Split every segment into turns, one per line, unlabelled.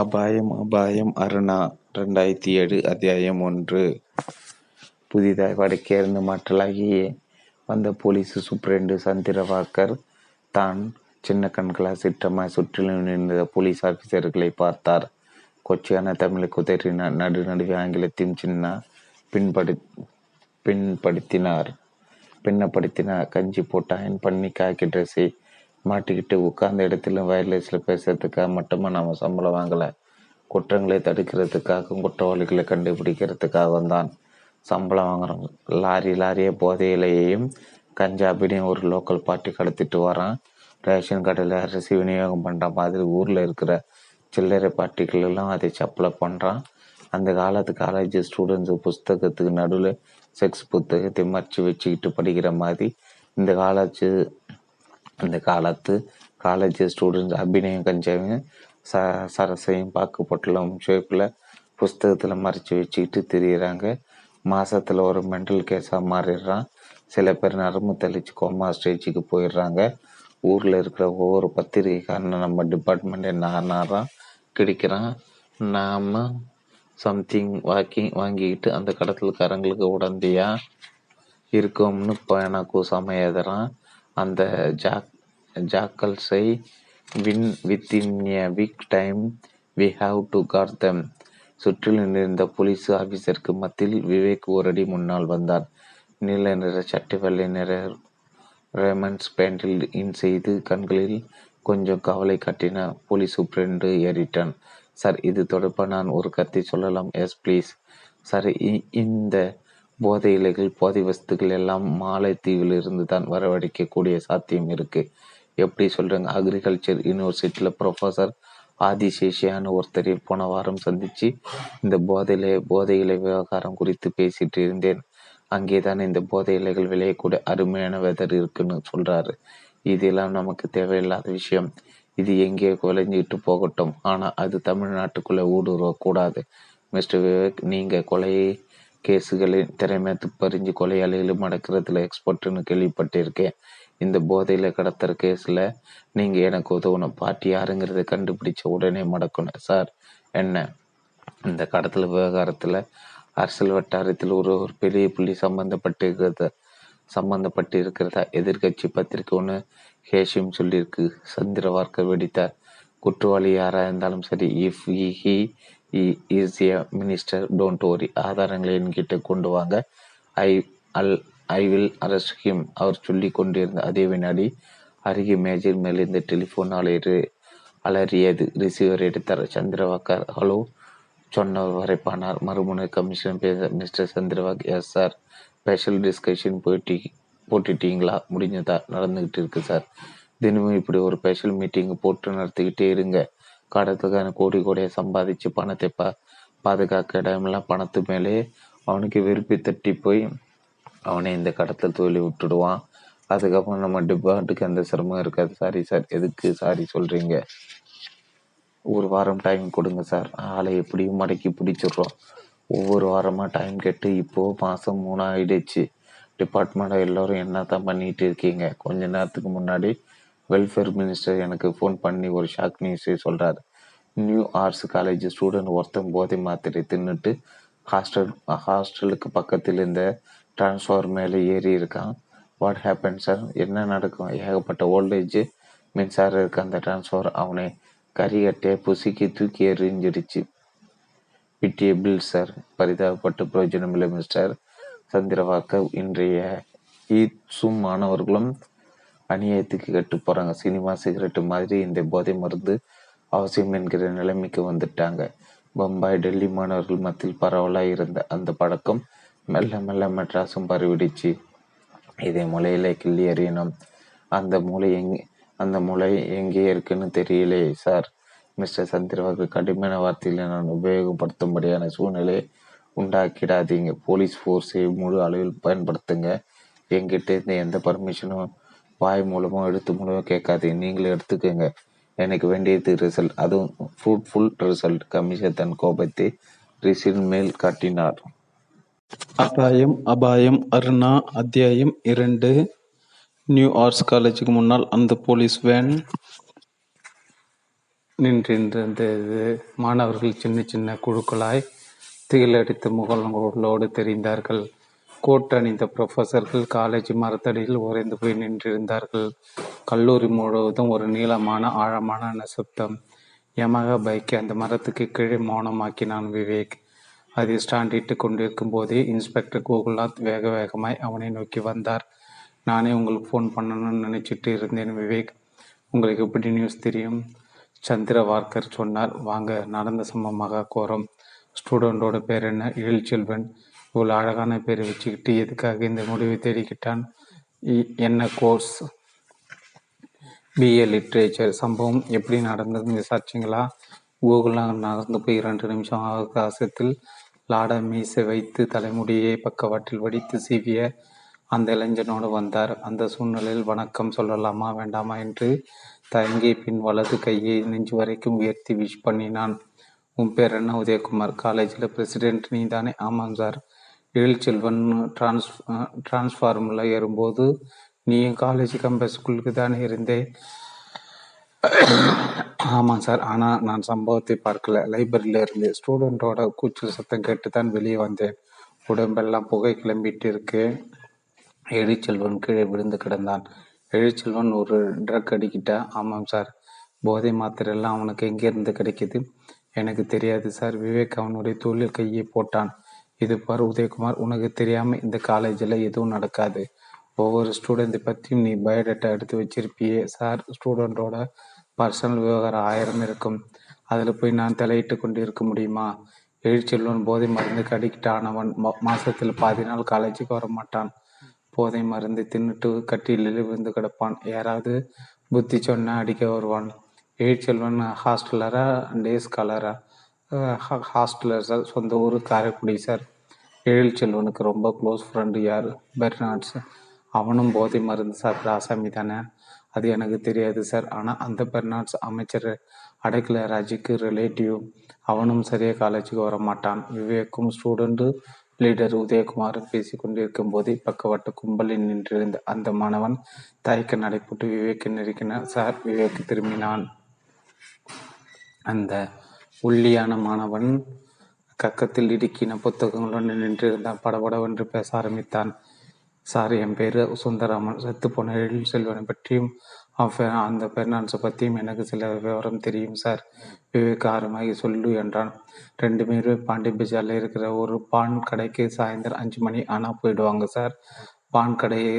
அபாயம் அபாயம் அருணா ரெண்டாயிரத்தி ஏழு அத்தியாயம் ஒன்று. புதிதாய் வடக்கேர்ந்து மாற்றலாகியே வந்த போலீஸ் சூப்பரண்டு சந்திரவாக்கர் தான் சின்ன கண்களால் சிற்றமாய் சுற்றிலும் நின்ற போலீஸ் ஆபீசர்களை பார்த்தார். கொச்சியான தமிழை குதறினார் நடு நடுவே ஆங்கிலத்தையும் சின்ன பின்படு பின்படுத்தினார். பின்னப்படுத்தினார். கஞ்சி போட்டு அயன் பண்ணி காக்கி ட்ரெஸ்ஸை மாட்டிக்கிட்டு உட்கார்ந்த இடத்திலும் வயர்லெஸில் பேசுறதுக்காக மட்டுமா நம்ம சம்பளம் வாங்கலை? குற்றங்களை தடுக்கிறதுக்காகவும் குற்றவாளிகளை கண்டுபிடிக்கிறதுக்காகவும் தான் சம்பளம் வாங்குறோம். லாரி லாரிய போதையிலேயும் கஞ்சாபினையும் ஒரு லோக்கல் பார்ட்டி கடத்திட்டு வரான் ரேஷன் கடையில் அரிசி விநியோகம் பண்ணுற மாதிரி ஊரில் இருக்கிற சில்லறை பார்ட்டிகள் எல்லாம் அதை சப்ளை பண்ணுறான் அந்த காலத்து காலேஜ் ஸ்டூடெண்ட்ஸு புஸ்தகத்துக்கு நடுவில் செக்ஸ் புத்தகத்தை மறைச்சி வச்சுக்கிட்டு படிக்கிற மாதிரி இந்த காலேஜ் அந்த காலத்து காலேஜ் ஸ்டூடெண்ட்ஸ் அபிநயம் கஞ்சாவையும் ச சரசையும் பாக்கு பொட்டலும் ஷேப்பில் புஸ்தகத்தில் மறைச்சி வச்சுக்கிட்டு திரியிறாங்க. மாதத்தில் ஒரு மென்டல் கேஸாக மாறிடுறான். சில பேர் நரம்பு தெளித்து கோமா ஸ்டேஜுக்கு போயிடுறாங்க. ஊரில் இருக்கிற ஒவ்வொரு பத்திரிகைக்காரனும் நம்ம டிபார்ட்மெண்ட்டை நாரான் கிடைக்கிறான். நாம் சம்திங் வாக்கி வாங்கிக்கிட்டு அந்த கடத்தலுக்காரங்களுக்கு உடந்தையாக இருக்கோம்னு எனக்கு சமையதுறான். அந்த jack ஜாக்கல்ஸை win within a week time we have to got them சுற்றிலும் இருந்த போலீஸ் ஆபீசருக்கு மத்தியில் விவேக் ஓரடி முன்னால் வந்தார். நீல நிற சட்டை வெள்ளை நிற ரெமன்ஸ் பேண்டில் இன் செய்து கண்களில் கொஞ்சம் கவலை காட்டின போலீஸ் சூப்ரண்டு ஏறிட்டான். சார் இது தொடர்பாக நான் ஒரு கருத்தை சொல்லலாம். எஸ் ப்ளீஸ் சார் இந்த போதை இலைகள் போதை வஸ்துக்கள் எல்லாம் மாலைத்தீவில் இருந்து தான் வரவழைக்கக்கூடிய சாத்தியம் இருக்குது எப்படி சொல்கிறாங்க அக்ரிகல்ச்சர் யூனிவர்சிட்டியில் ப்ரொஃபஸர் ஆதிசேஷியான ஒருத்தரை போன வாரம் சந்தித்து இந்த போதையிலே போதை இலை விவகாரம் குறித்து பேசிட்டு இருந்தேன். அங்கேதான் இந்த போதை இலைகள் விளையக்கூடிய அருமையான வெதர் இருக்குன்னு சொல்கிறாரு இதெல்லாம் நமக்கு தேவையில்லாத விஷயம். இது எங்கே விளைஞ்சிட்டு போகட்டும். ஆனால் அது தமிழ்நாட்டுக்குள்ளே ஊடுருவக்கூடாது. மிஸ்டர் விவேக் நீங்கள் கொலையை கேஸுகளின் திறமை துப்பறிஞ்சு கொலையாளிகளும் அடக்கிறதுல எக்ஸ்பர்ட்னு கேள்விப்பட்டிருக்கேன். இந்த போதையில் கடத்துற கேஸில் நீங்கள் எனக்கு உதவணும். பாட்டி யாருங்கிறத கண்டுபிடிச்ச உடனே மடக்கணும். சார் என்ன? இந்த கடத்தல் விவகாரத்தில் அரசியல் வட்டாரத்தில் ஒரு ஒரு பெரிய புள்ளி சம்பந்தப்பட்டிருக்கிறத சம்பந்தப்பட்டு இருக்கிறதா எதிர்கட்சி பத்திரிக்கை ஒன்று ஹேஷிம் சொல்லியிருக்கு. சந்திரவார்க்க வெடித்தார். குற்றவாளி யாராக இருந்தாலும் சரி if he is a minister don't worry ஆதாரங்களை என்கிட்ட கொண்டு வாங்க. I all I will arrest him அவர் சொல்லி கொண்டிருந்த அதே வினாடி அருகே மேஜர் மேலிருந்த டெலிஃபோன் அலையறு அலறியது. ரிசீவர் எடுத்தார். சந்திரவாக்கர் ஹலோ சொன்னவர் வரைப்பானார். மறுமுனை கமிஷன் பேச mister சந்திரவாக் yes sir special discussion போயிட்டி போட்டுட்டீங்களா? முடிஞ்சதா? நடந்துக்கிட்டு இருக்கு சார் தினமும் இப்படி ஒரு ஸ்பெஷல் மீட்டிங் போட்டு நடத்திக்கிட்டே இருங்க. கடத்துக்கான கோடி கோடியை சம்பாதிச்சு பணத்தை பா பாதுகாக்க இடமெல்லாம் பணத்து மேலே அவனுக்கு விருப்பி தட்டி போய் அவனே இந்த கடத்தல் தொழிலை விட்டுடுவான். அதுக்கப்புறம் நம்ம டிபார்ட்டுக்கு எந்த சிரமம் இருக்காது. சாரி சார் எதுக்கு சாரி சொல்கிறீங்க ஒரு வாரம் டைம் கொடுங்க சார் ஆளை எப்படியும் மடக்கி பிடிச்சிடுறோம். ஒவ்வொரு வாரமாக டைம் கேட்டு இப்போது மாதம் மூணு ஆகிடுச்சு டிபார்ட்மெண்ட்டில் எல்லோரும் என்ன தான் பண்ணிகிட்டு இருக்கீங்க? கொஞ்ச நேரத்துக்கு முன்னாடி வெல்ஃபேர் மினிஸ்டர் எனக்கு ஃபோன் பண்ணி ஒரு ஷாக் நியூஸை சொல்கிறார் நியூ ஆர்ட்ஸ் காலேஜ் ஸ்டூடெண்ட் ஒருத்தன் போதை மாத்திரை தின்னுட்டு ஹாஸ்டல் ஹாஸ்டலுக்கு பக்கத்தில் இருந்த டிரான்ஸ்ஃபார் மேலே ஏறி இருக்கான். வாட் ஹேப்பன் சார் என்ன நடக்கும்? ஏகப்பட்ட ஓல்டேஜ் மின்சாரம் இருக்க அந்த டிரான்ஸ்ஃபார் அவனை கரிகட்டே புசிக்கி தூக்கி எறிஞ்சிடுச்சு. பிடிஏ பில் சார் பரிதாபப்பட்டு பிரயோஜனம் இல்லை மிஸ்டர் சந்திரவாக்க இன்றைய ஈட்ஸும் மாணவர்களும் அநியாயத்துக்கு கட்டு போகிறாங்க சினிமா சிகரெட்டு மாதிரி இந்த போதை மருந்து அவசியம் என்கிற நிலைமைக்கு வந்துட்டாங்க. பம்பாய் டெல்லி மாணவர்கள் மத்தியில் பரவலாக இருந்த அந்த பழக்கம் மெல்ல மெல்ல மெட்ராஸும் பரவிடுச்சு. இதை முளையில கிள்ளி அறியணும் அந்த மூளை எங் அந்த மூளை எங்கே இருக்குன்னு தெரியலையே சார். மிஸ்டர் சந்திரவாக்கு கடுமையான வார்த்தைகளை நான் உபயோகப்படுத்தும்படியான சூழ்நிலையை உண்டாக்கிடாதீங்க. போலீஸ் ஃபோர்ஸை முழு அளவில் பயன்படுத்துங்க. எங்கிட்ட இருந்து எந்த பர்மிஷனும் வாய் மூலமோ எழுத்து மூலமோ கேட்காதீங்க. நீங்களே எடுத்துக்கோங்க. எனக்கு வேண்டியது ரிசல்ட் அதுவும் ஃப்ரூட்ஃபுல் ரிசல்ட் கமிஷன் தன் கோபத்தை ரிசின் மேல் காட்டினார்.
அபாயம் அபாயம் அருணா அத்தியாயம் இரண்டு. நியூ ஆர்ட்ஸ் காலேஜுக்கு முன்னால் அந்த போலீஸ் வேன் நின்றிருந்தது. மாணவர்கள் சின்ன சின்ன குழுக்களாய் திகிலடித்த முகங்களோடு தெரிந்தார்கள். கோட் அணிந்த ப்ரொஃபஸர்கள் காலேஜ் மரத்தடியில் உறைந்து போய் நின்றிருந்தார்கள். கல்லூரி முழுவதும் ஒரு நீளமான ஆழமான நிசப்தம். யமக பைக்கை அந்த மரத்துக்கு கீழே மௌனமாக்கினான் விவேக் அதை ஸ்டாண்டிட்டு கொண்டிருக்கும் போதே இன்ஸ்பெக்டர் கோகுல்நாத் வேக வேகமாய் அவனை நோக்கி வந்தார். நானே உங்களுக்கு ஃபோன் பண்ணணும்னு நினச்சிட்டு இருந்தேன் விவேக். உங்களுக்கு எப்படி நியூஸ் தெரியும்? சந்திர வார்க்கர் சொன்னார். வாங்க நடந்த சம்பவமாக கோரம். ஸ்டூடெண்டோட பேர் என்ன? இழில் செல்வன். இவ்வளோ அழகான பேரை வச்சுக்கிட்டு எதுக்காக இந்த முடிவை தேடிக்கிட்டான்? என்ன கோர்ஸ்? BA literature. சம்பவம் எப்படி நடந்ததுன்னு விசாரிச்சிங்களா கூகுளில் நடந்து போய் இரண்டு நிமிஷம் அவகாசத்தில் லாட மீசை வைத்து தலைமுடியை பக்கவாட்டில் வடித்து சீவிய அந்த இளைஞனோடு வந்தார். அந்த சூழ்நிலையில் வணக்கம் சொல்லலாமா வேண்டாமா என்று தயங்கி பின் வலது கையை நெஞ்சு வரைக்கும் உயர்த்தி விஷ் பண்ணினான். உன் பேர் என்ன உதயகுமார்? காலேஜில் பிரசிடென்ட் நீ தானே? ஆமாம் சார். எழில்செல்வன் டிரான்ஸ் டிரான்ஸ்ஃபார்மில் ஏறும்போது நீயும் காலேஜ் கம்பஸ் ஸ்கூலுக்கு தானே இருந்தே ஆமாம் சார். ஆனால் நான் சம்பவத்தை பார்க்கல. லைப்ரரியில் இருந்து ஸ்டூடெண்ட்டோட கூச்சல் சத்தம் கேட்டு தான் வெளியே வந்தேன். உடம்பெல்லாம் புகை கிளம்பிட்டு இருக்கு எழிச்செல்வன் கீழே விழுந்து கிடந்தான். எழிச்செல்வன் ஒரு ட்ரக் அடிக்கிட்டா ஆமாம் சார். போதை மாத்திரையெல்லாம் அவனுக்கு எங்கேருந்து கிடைக்கிது? எனக்கு தெரியாது சார். விவேக் அவனுடைய தொழில் கையை போட்டான். இது பார் உதயகுமார் உனக்கு தெரியாமல் இந்த காலேஜில் எதுவும் நடக்காது. ஒவ்வொரு ஸ்டூடெண்ட்டை பற்றியும் நீ பயோடேட்டா எடுத்து வச்சிருப்பியே சார். ஸ்டூடெண்ட்டோட பர்சனல் விவகாரம் ஆயிரம் இருக்கும். அதில் போய் நான் தலையிட்டு கொண்டு இருக்க முடியுமா எழுச்செல்வன் போதை மருந்து கடிக்கிட்டானவன் மாசத்தில் பாதி நாள் காலேஜுக்கு வர மாட்டான். போதை மருந்து தின்னுட்டு கட்டிலில் விழுந்து கிடப்பான். யாராவது புத்தி சொன்ன அடிக்க வருவான். எழுச்செல்வன் ஹாஸ்டலரா டே ஸ்காலரா ஹாஸ்டலர் சார் சொந்த ஊர் காரைக்குடி சார் எழில்செல்வனுக்கு ரொம்ப க்ளோஸ் ஃப்ரெண்டு யார்? பெர்னாட்ஸ் அவனும் போதை மருந்து சாப்பிட்ற ஆசாமி தானே? அது எனக்கு தெரியாது சார் ஆனால் அந்த பெர்னாட்ஸ் அமைச்சர் அடைக்கல. ராஜுக்கு ரிலேட்டிவ் அவனும் சரியாக காலேஜுக்கு வர மாட்டான் விவேக்கும் ஸ்டூடெண்ட்டு லீடர் உதயகுமாரும் பேசி கொண்டிருக்கும் போதே பக்கவாட்டு கும்பலில் நின்றிருந்த அந்த மாணவன் தயக்க நடைபெற்று விவேக் நெருக்கினார் சார் விவேக் திரும்பினான். அந்த உள்ளியான மாணவன் கக்கத்தில் இடுக்கின புத்தகங்களுடன் நின்றிருந்தான். படபடவென்று பேச ஆரம்பித்தான். சார் என் பேர் சுந்தராமன் செத்து போன எழில் செல்வனை பற்றியும் அந்த பெர்னான்ஸை பற்றியும் எனக்கு சில விவரம் தெரியும் சார். விவேக் ஆரம்பமாகி சொல்லு என்றான். ரெண்டு பேரும் பாண்டி பஜாரில் இருக்கிற ஒரு பான் கடைக்கு சாயந்தரம் அஞ்சு மணி ஆனால் போயிடுவாங்க சார். பான் கடையை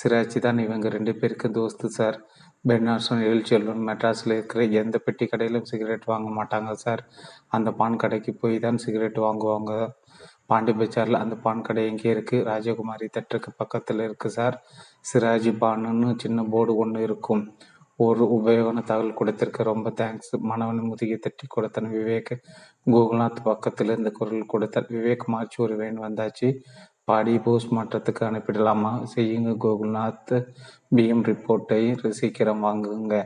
சிராச்சி தான் இவங்க ரெண்டு பேருக்கு தோஸ்து சார். பெர்னார்சன் எழுச்செல்வன் மெட்ராஸில் இருக்கிற எந்த பெட்டி கடையிலும் சிகரெட் வாங்க மாட்டாங்க சார். அந்த பான் கடைக்கு போய் தான் சிகரெட் வாங்குவாங்க. பாண்டி பஜாரில் அந்த பான் கடை எங்கே இருக்குது ராஜகுமாரி தட்டுக்கு பக்கத்தில் இருக்குது சார். சிராஜி பானுன்னு சின்ன போர்டு ஒன்று இருக்கும். ஒரு உபயோகமான தகவல் கொடுத்திருக்க. ரொம்ப தேங்க்ஸ் மனவன் முதுகை தட்டி கொடுத்தன் விவேக். கோகுல்நாத் பக்கத்தில் இந்த குரல் கொடுத்தார். விவேக் மார்ச் ஒரு வேன் வந்தாச்சு. பாடி போஸ்ட் மாற்றத்துக்கு அனுப்பிடலாமா? செய்யுங்க கோகுல்நாத். பிஎம் ரிப்போர்ட்டை சீக்கிரம் வாங்குங்க.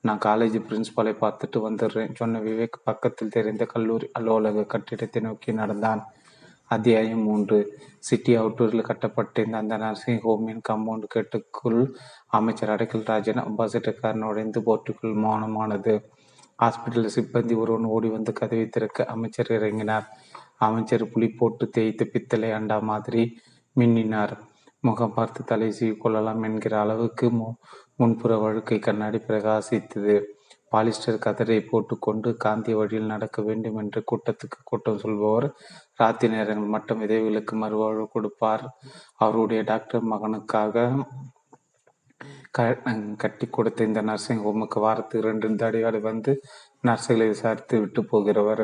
நான் காலேஜ் பிரின்ஸ்பாலை பார்த்துட்டு வந்துடுறேன் சொன்ன விவேக் பக்கத்தில் தெரிந்த கல்லூரி அலுவலக கட்டிடத்தை நோக்கி நடந்தான். அத்தியாயம் மூன்று. சிட்டி அவுட்டூரில் கட்டப்பட்டிருந்த அந்த நர்சிங் ஹோமின் கம்பவுண்ட் கேட்டுக்குள் அமைச்சர் அடக்கில் ராஜன் அம்பாசிடர் கார் நுழைந்து போர்ட்டுக்குள் மௌனமானது. ஹாஸ்பிட்டல் சிப்பந்தி ஒருவன் ஓடி வந்து கதவை திறக்க அமைச்சர் இறங்கினார். அமைச்சர் புலி போட்டு தேய்த்து பித்தளை அண்டா மாதிரி மின்னினார். முகம் பார்த்து தலை சீவி கொள்ளலாம் என்கிற அளவுக்கு முன்புற வழுக்கை கண்ணாடி பிரகாசித்தது. பாலிஸ்டர் கதரை போட்டுக்கொண்டு காந்தி வழியில் நடக்க வேண்டும் என்று கூட்டத்துக்கு கூட்டம் சொல்பவர் ராத்திரி நேரங்கள் மட்டும் விதவிகளுக்கு மறுவாழ்வு கொடுப்பார். அவருடைய டாக்டர் மகனுக்காக கட்டி கொடுத்த இந்த நர்சிங் ஹோமுக்கு வாரத்துக்கு ரெண்டு தடையாடு வந்து நர்ஸுகளை விசாரித்து விட்டு போகிறவர்.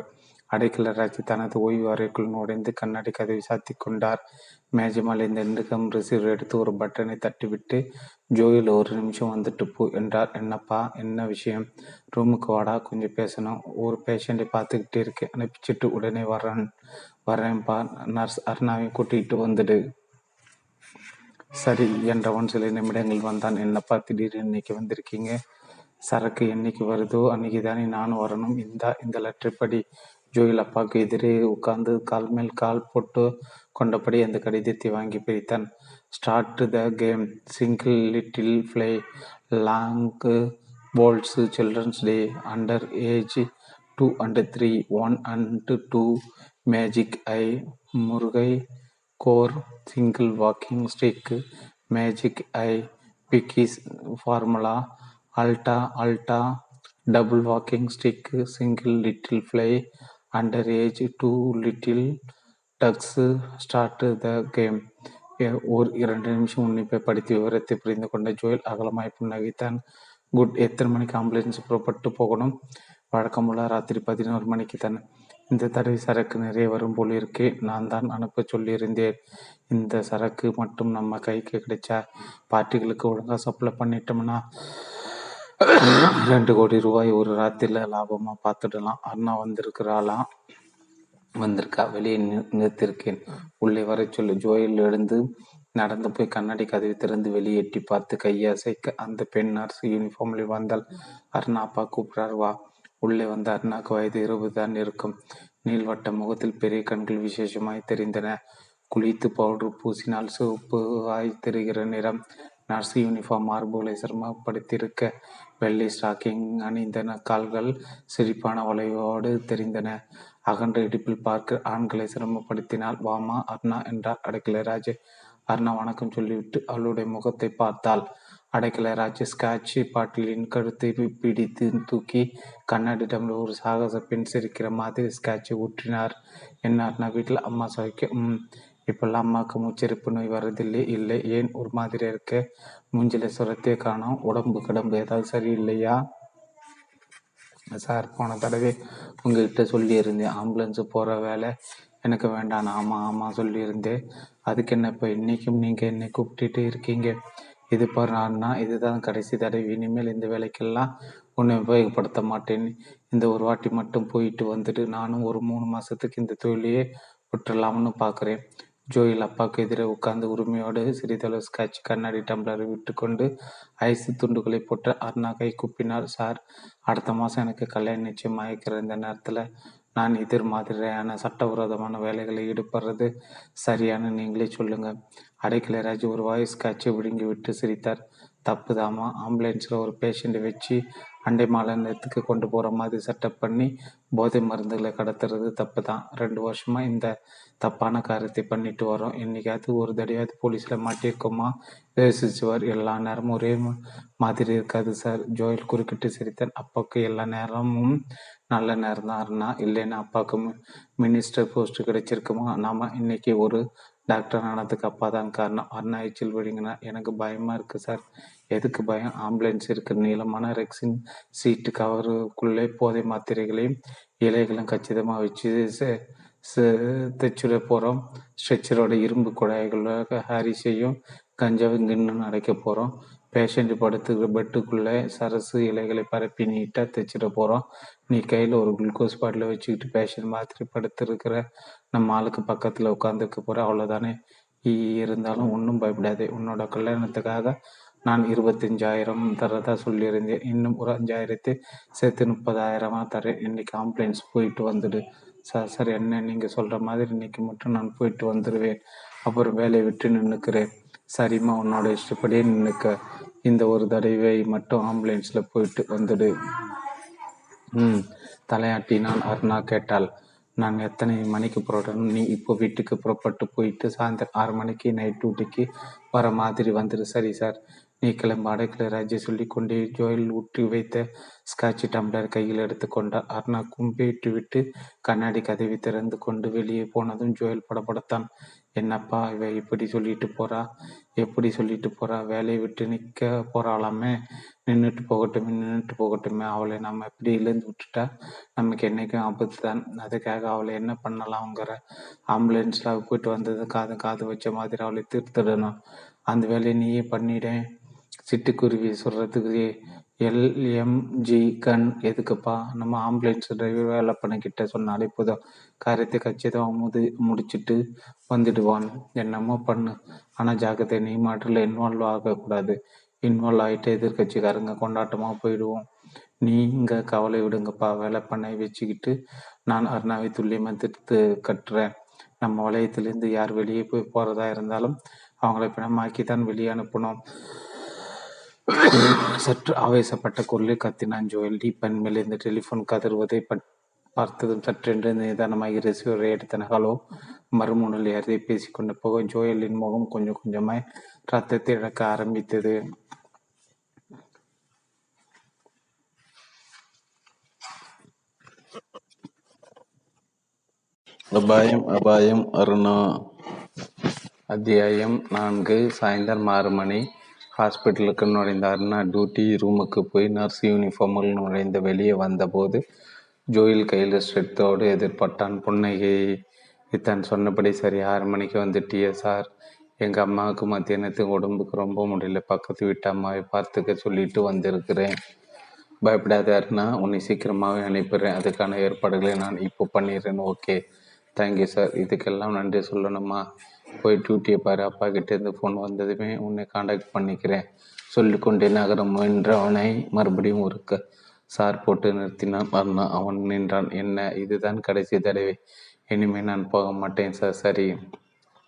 அடைக்கலராட்சி தனது ஓய்வு அறைக்குள் நுழைந்து கண்ணாடி கதவை சாத்தி கொண்டார். மேஜமால் இந்த இன்கம் ரிசீவர் எடுத்து ஒரு பட்டனை தட்டிவிட்டு ஜோயில் ஒரு நிமிஷம் வந்துட்டு போ என்றார். என்னப்பா என்ன விஷயம்? ரூமுக்கு வாடா கொஞ்சம் பேசணும். ஒரு பேஷண்ட்டை பார்த்துக்கிட்டே இருக்கேன் அனுப்பிச்சிட்டு உடனே வரேன் வரேன்ப்பா. நர்ஸ் அர்ணாவையும் கூட்டிகிட்டு வந்துடு. சரி என்றவன் சில நிமிடங்கள் வந்தான். என்னப்பா திடீர்னு இன்னைக்கு வந்திருக்கீங்க? சரக்கு என்னைக்கு வருதோ அன்னைக்கு தானே நானும் வரணும். இந்த இந்த லெட்டர் படி. ஜோயில் அப்பாவுக்கு எதிரே உட்கார்ந்து கால் மேல் கால் போட்டு கொண்டபடி அந்த கடிதத்தை வாங்கி பிரித்தான். Start the game single little fly long bolts children's day under age two and three one and two magic eye முருகை core single walking stick magic eye Bikis formula அல்டா அல்டா double walking stick single little fly under age two little ducks start the game ஒரு இரண்டு நிமிஷம் உன்னிப்பை படித்து விவரத்தை புரிந்து கொண்ட Joel அகலமாய் புன்னகைத்தான். Good எத்தனை மணிக்கு ஆம்புலன்ஸ் புறப்பட்டு போகணும்? வழக்கமுள்ள ராத்திரி பதினோரு மணிக்கு தான். இந்த தடவை சரக்கு நிறைய வரும் போல் இருக்கு நான் தான் அனுப்ப சொல்லியிருந்தேன். இந்த சரக்கு மட்டும் நம்ம கைக்கு கிடைச்சா பார்ட்டிகளுக்கு ஒழுங்காக சப்ளை பண்ணிட்டோம்னா ரெண்டு கோடி ரூபாய் ஒரு ராத்திரில லாபமா பார்த்துடலாம். அண்ணா வந்திருக்கிறாளா? வந்திருக்கா. வெளியே நிறுத்திருக்கேன். உள்ளே வர சொல்லு ஜோயில் எழுந்து நடந்து போய் கண்ணாடி கதவை திறந்து வெளியேட்டி பார்த்து கையசைக்க அந்த பெண் நர்ஸ் யூனிஃபார்மில் வந்தால் அருணா அப்பா கூப்பிடார் வா. உள்ளே வந்த அருணாக்கு வயது இருபது தான் இருக்கும். நீள்வட்ட முகத்தில் பெரிய கண்கள் விசேஷமாய் தெரிந்தன. குளித்து பவுடர் பூசினால் சிவப்பு ஆய் தெரிகிற நிறம் நர்ஸ் யூனிஃபார்ம் மார்புகளை சிரமப்படுத்தியிருக்க வெள்ளை ஸ்டாக்கிங் அணிந்தன. கால்கள் சிரிப்பான வளைவோடு தெரிந்தன. அகன்ற இடுப்பில் பார்க்க ஆண்களை சிரமப்படுத்தினால் வாமா அர்ணா என்றார் அடைக்கலராஜ் அர்ணா வணக்கம் சொல்லிவிட்டு அவளுடைய முகத்தை பார்த்தாள். அடைக்கலராஜ் ஸ்காட்ச் பாட்டிலின் கழுத்தை பிடித்து தூக்கி கண்ணாடி டம்ளர் ஒரு சாகச பெண் சிரிக்கிற மாதிரி ஸ்காட்சை ஊற்றினார் என்ன அர்ணா வீட்டில் அம்மா சமைக்க? இப்பெல்லாம் அம்மாவுக்கு மூச்சிருப்பு நோய் வர்றதில்லை இல்லை. ஏன்? ஒரு மாதிரி இருக்க. மூஞ்சில சுரத்தே காணும். உடம்பு கடம்பு ஏதாவது சரியில்லையா? சார் போன தடவை உங்ககிட்ட சொல்லியிருந்தேன். ஆம்புலன்ஸு போகிற வேலை எனக்கு வேண்டாம். ஆமாம் ஆமாம் சொல்லியிருந்தேன். அதுக்கு என்ன இப்போ இன்றைக்கும் நீங்கள் என்னை கூப்பிட்டுட்டு இருக்கீங்க? இது பாரு நான்னா இதுதான் கடைசி தடவை. இனிமேல் இந்த வேலைக்கெல்லாம் உன்னை உபயோகப்படுத்த மாட்டேன். இந்த ஒரு வாட்டி மட்டும் போயிட்டு வந்துட்டு நானும் ஒரு மூணு மாதத்துக்கு இந்த தொழிலையே விட்டுடலாம்னு பார்க்குறேன் ஜோயில் அப்பாவுக்கு எதிரே உட்கார்ந்து உரிமையோடு சிறிதளவு ஸ்காட்ச் கண்ணாடி டம்ளரை விட்டுக்கொண்டு ஐஸ் துண்டுகளை போட்டு அருணா கை குப்பினார் சார் அடுத்த மாதம் எனக்கு கல்யாணம் நிச்சயம் ஆகிக்கிற இந்த நேரத்தில் நான் எதிர் மாதிரியான சட்டவிரோதமான வேலைகளை ஈடுபடுறது சரியான நீங்களே சொல்லுங்க. அடைக்கலராஜ் ஒரு வாய்ஸ் காட்சி விடுங்கி விட்டு சிரித்தார். தப்புதாமா ஆம்புலன்ஸில் ஒரு பேஷண்ட்டை வச்சு அண்டை மாநிலத்துக்கு கொண்டு போகிற மாதிரி செட்டப் பண்ணி போதை மருந்துகளை கடத்துறது தப்பு தான் ரெண்டு வருஷமாக இந்த தப்பான காரியத்தை பண்ணிட்டு வரோம் என்றைக்காவது ஒரு தடையாவது போலீஸில் மாட்டியிருக்கோமா? யோசிச்சுவார் எல்லா நேரமும் ஒரே மாதிரி இருக்காது சார். ஜோயல் குறுக்கிட்டு சிரித்தேன். அப்பாவுக்கு எல்லா நேரமும் நல்ல நேரம் தான் இருந்தா இல்லைன்னா அப்பாவுக்கு மினிஸ்டர் போஸ்ட் கிடைச்சிருக்குமா? நாம் இன்னைக்கு ஒரு டாக்டர் ஆனதுக்கு அப்பா தான் காரணம். அண்ணா எச்சில் எனக்கு பயமாக இருக்குது சார். எதுக்கு பயம்? ஆம்புலன்ஸ் இருக்கு. நீளமான ரெக்ஸின் சீட்டு கவருக்குள்ளே போதை மாத்திரைகளையும் இலைகளும் கச்சிதமாக வச்சு தைச்சுட போகிறோம் ஸ்ட்ரெச்சரோட இரும்பு குழாய்களாக ஹாரிஸையும் கஞ்சாவும் கின்னு அடைக்க போகிறோம் பேஷண்ட் படுத்துக்கிற பெட்டுக்குள்ளே சரசு இலைகளை பரப்பி நீட்டாக தைச்சிட போகிறோம் நீ கையில் ஒரு குளுக்கோஸ் பாட்டில் வச்சுக்கிட்டு பேஷண்ட் மாத்திரை படுத்துருக்கிற நம்ம ஆளுக்கு பக்கத்தில் உட்காந்துருக்க போகிற அவ்வளோதானே இருந்தாலும் ஒன்றும் பயப்படாதே. உன்னோட கல்யாணத்துக்காக நான் இருபத்தஞ்சாயிரம் தரதா சொல்லியிருந்தேன். இன்னும் ஒரு அஞ்சாயிரத்து சேர்த்து முப்பதாயிரமா தரேன். இன்னைக்கு ஆம்புலன்ஸ் போயிட்டு வந்துடு. சார் சார் என்ன நீங்கள் சொல்கிற மாதிரி இன்னைக்கு மட்டும் நான் போயிட்டு வந்துடுவேன் அப்புறம் வேலையை விட்டு நின்றுக்கிறேன் சரிம்மா உன்னோட இஷ்டப்படியே நின்றுக்க இந்த ஒரு தடவை மட்டும் ஆம்புலன்ஸில் போயிட்டு வந்துடு. ம் தலையாட்டினான் அருணா கேட்டாள். நான் எத்தனை மணிக்கு புறப்படணும்? நீ இப்போ வீட்டுக்கு புறப்பட்டு போயிட்டு சாயந்தரம் ஆறு மணிக்கு நைட் டியூட்டிக்கு வர மாதிரி வந்துடு. சரி சார். நீ கிளம்ப அடைக்கலை ராஜ்ய சொல்லி கொண்டே ஜோயில் ஊற்றி வைத்த ஸ்காட்சி டம்ளர் கையில் எடுத்துக்கொண்டார் அர்ணா கும்பிட்டு விட்டு கண்ணாடி கதவி திறந்து கொண்டு வெளியே போனதும் ஜோயல் படப்படத்தான் என்னப்பா இவ இப்படி சொல்லிட்டு போறா? எப்படி சொல்லிட்டு போறா? வேலையை விட்டு நிற்க போறாளாமே? நின்றுட்டு போகட்டுமே நின்றுட்டு போகட்டுமே. அவளை நம்ம எப்படி இழந்து விட்டுட்டா? நமக்கு என்னைக்கும் ஆபத்து தான். அதுக்காக அவளை என்ன பண்ணலாம்ங்கிற ஆம்புலன்ஸில் போயிட்டு வந்தது காது காது வச்ச மாதிரி அவளை தீர்த்துடணும். அந்த வேலையை நீயே பண்ணிடேன் சிட்டுக்குருவி சொல்றதுக்கு எல்எம்ஜி கன் எதுக்குப்பா? நம்ம ஆம்புலன்ஸ் டிரைவர் வேலை பண்ணிக்கிட்ட சொன்னாலே போதும். காரியத்தை கச்சிதமாக முது முடிச்சுட்டு வந்துடுவான் என்னமோ பண்ணு. ஆனால் ஜாக்கிரதை நீ மாட்டில் இன்வால்வ் ஆகக்கூடாது. இன்வால்வ் ஆகிட்டு எதிர்கட்சிக்காரங்க கொண்டாட்டமாக போயிடுவோம். நீங்க கவலை விடுங்கப்பா. வேலை பண்ணை வச்சுக்கிட்டு நான் அருணாவை துல்லியமாக திருத்து கட்டுறேன். நம்ம வளையத்திலிருந்து யார் வெளியே போய் போகிறதா இருந்தாலும் அவங்கள பிணமாக்கி தான் வெளியே அனுப்பணும். சற்று ஆவேசப்பட்ட குரலில் கத்தினான் ஜோயல். டீப்பன் மேல் இந்த டெலிஃபோன் கதறுவதை பார்த்ததும் சற்றென்று நிதானமாகி ரிசீவரை எடுத்தன. ஹலோ மறுமுனையில் யாரை பேசிக்கொண்டு போக ஜோயலின் முகம் கொஞ்சம் கொஞ்சமாய் ரத்தத்தை இழக்க ஆரம்பித்தது.
அபாயம் அபாயம் அருணா.
அத்தியாயம் நான்கு சாயந்தரம் ஆறு மணி. ஹாஸ்பிட்டலுக்கு நுழைந்த டியூட்டி ரூமுக்கு போய் நர்ஸ் யூனிஃபார்மில் நுழைந்து வெளியே வந்தபோது ஜோயில் கையில் ஸ்ட்ரெத்தோடு எதிர்பட்டான். புன்னகை இத்தான் சொன்னபடி சரி ஆறு மணிக்கு வந்துட்டியே சார். எங்கள் அம்மாவுக்கு மத்தியானத்துக்கு உடம்புக்கு ரொம்ப முடியல. பக்கத்து வீட்டு அம்மாவை பார்த்துக்க சொல்லிட்டு வந்திருக்கிறேன். பயப்படாத அருணா உன்னை சீக்கிரமாகவே அனுப்பிடுறேன். அதுக்கான ஏற்பாடுகளை நான் இப்போ பண்ணிடுறேன். ஓகே. Thank you sir. இதுக்கெல்லாம் நன்றி சொல்லணுமா? போய் டியூட்டியை பாரு. அப்பா கிட்டேருந்து ஃபோன் வந்ததுமே உன்னை காண்டாக்ட் பண்ணிக்கிறேன். சொல்லிக்கொண்டே நகர முயன்றவனை மறுபடியும் ஒரு க சார் போட்டு நிறுத்தினான். அண்ணா அவன் நின்றான். என்ன? இதுதான் கடைசி தடவை. இனிமேல் நான் போக மாட்டேன் சார் சரி.